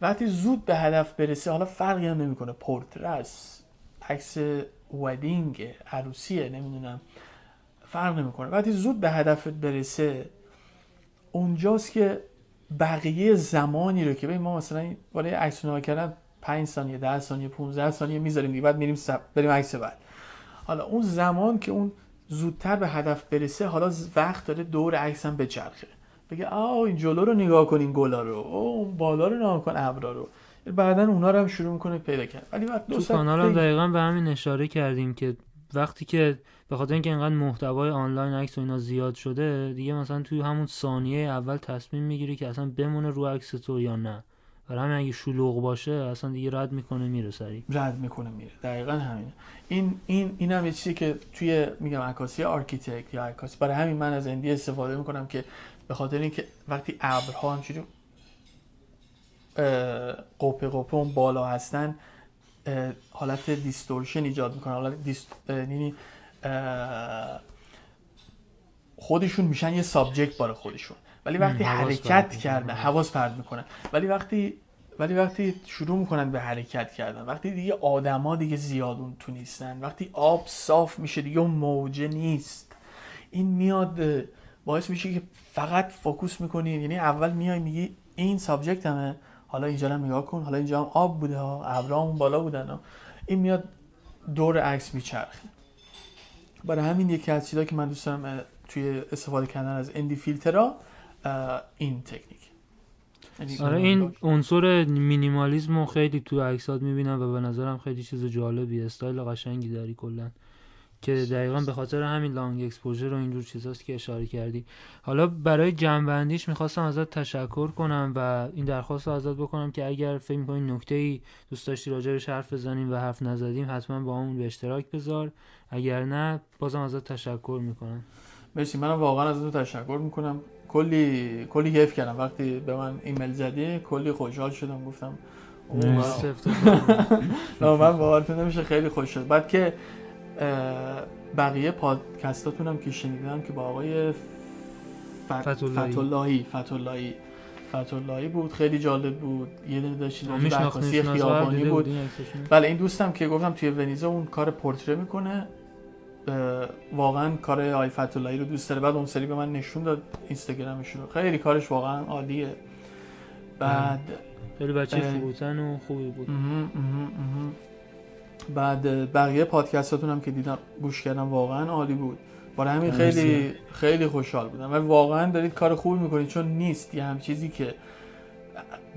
وقتی زود به هدف برسه حالا فرقی هم نمی‌کنه. پورتره است عکس wedding عروسیه نمی‌دونم. فرق نمی‌کنه. وقتی زود به هدفت برسه اونجاست که بقیه زمانی رو که ببین ما مثلا بالای عکس نگاه کردن 5 ثانیه 10 ثانیه 15 ثانیه می‌ذاریم دیگه بعد میریم سب... بریم عکس بعد. حالا اون زمان که اون زودتر به هدف برسه حالا وقت داره دور عکس هم بچرخه. بگه آه این جلو رو نگاه کن این گلا رو. اون بالا رو نگاه کن ابرا رو. بعدا اونا رو هم شروع می‌کنه پیدا کرد ولی وقت دو تو کانال هم دقیقا به همین اشاره کردیم که وقتی که به خاطر اینکه اینقدر محتوای آنلاین عکس و اینا زیاد شده دیگه مثلا توی همون ثانیه اول تصمیم می‌گیری که اصلا بمونه رو عکس تو یا نه. برای همین اگه شلوغ باشه اصلا دیگه رد می‌کنه میره سری رد می‌کنه میره. دقیقا همینه. این این این هم یه چیزی که توی میگم عکاسی architect یا عکاسی برای همین من از ND استفاده می‌کنم که به خاطر اینکه وقتی ابرها همچوری اه، قپه قپه اون بالا هستن حالت distortion ایجاد می‌کنن حالت dist... یعنی اه، خودشون میشن یه subject برای خودشون. ولی وقتی حرکت کردن. حواس پرت می‌کنن. ولی وقتی ولی وقتی شروع می‌کنن به حرکت کردن وقتی دیگه آدما دیگه زیاد اون تو نیستن وقتی آب صاف میشه دیگه اون موجه نیست. این میاد باعث میشه که فقط focus می‌کنی. یعنی اول میای میگی این subject همه حالا اینجا هم نگاه کن حالا اینجا هم آب بوده ها ابرها اون بالا بودن ها. این میاد دور عکس میچرخه. برای همین یکی از چیزایی که من دوست دارم اه، توی استفاده کردن از ND filter ها این تکنیک. یعنی آره این عنصر مینیمالیسم رو خیلی تو عکسات می‌بینم و به نظرم خیلی چیز جالبی استایل قشنگی داری کلا. که دقیقا به خاطر همین long exposure و اینجور چیزاست که اشاره کردی. حالا برای جمع‌بندیش می‌خواستم ازت تشکر کنم و این درخواست رو ازت بکنم که اگر فکر می‌کنی نکته ای دوست داشتی راجبش حرف بزنیم و حرف نزدیم حتما باهامون به اشتراک بذار. اگر نه بازم ازت تشکر می‌کنم. مرسی. منم واقعا از تو تشکر می‌کنم. کلی کلی کیف کردم. وقتی به من ایمیل زدی کلی خوشحال شدم. گفتم. نه من باورتون نمیشه. خیلی خوش شد. بعد که بقیه پادکستاتون هم که شنیدم که با آقای فت... فتولاهی. فتولاهی فتولاهی فتولاهی بود خیلی جالب بود. یه دونه داشتید عکاسی میشناختنش خیابانی بود؟ بله این دوستم که گفتم توی ونیزه اون کار پورتره می‌کنه. واقعا کار آی فتولایی رو دوست داره. بعد اون سری به من نشون داد اینستاگرامش رو. خیلی کارش واقعا عالیه. بعد خیلی بچه. فروتن و خوبی بود. بعد بقیه پادکستاتون هم که دیدم گوش کردم واقعا عالی بود. برای همین خیلی. خیلی خوشحال بودم. و واقعا دارید کار خوبی می‌کنید چون نیست یه هم چیزی که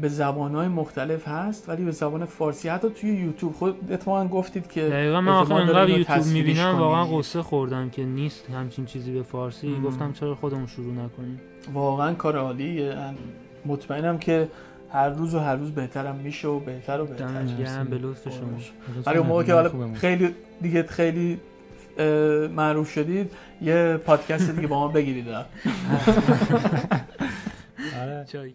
به زبانهای مختلف هست ولی به زبان فارسی. حتی توی یوتیوب. خود اتفاقا گفتید که دقیقا من آخه انقدر یوتیوب می‌بینم. واقعا قصه خوردم که نیست همچین چیزی به فارسی. مم. گفتم چرا خودمون شروع نکنیم؟ واقعا کار عالیه. مطمئنم که هر روز و هر روز بهترم میشه و بهتر و بهتر. گرم مرسی. به لطف شما. ولی اون موقع که حالا. خیلی دیگه خیلی معروف شدید یه پادکست دیگه با ما بگیرید. آره. چای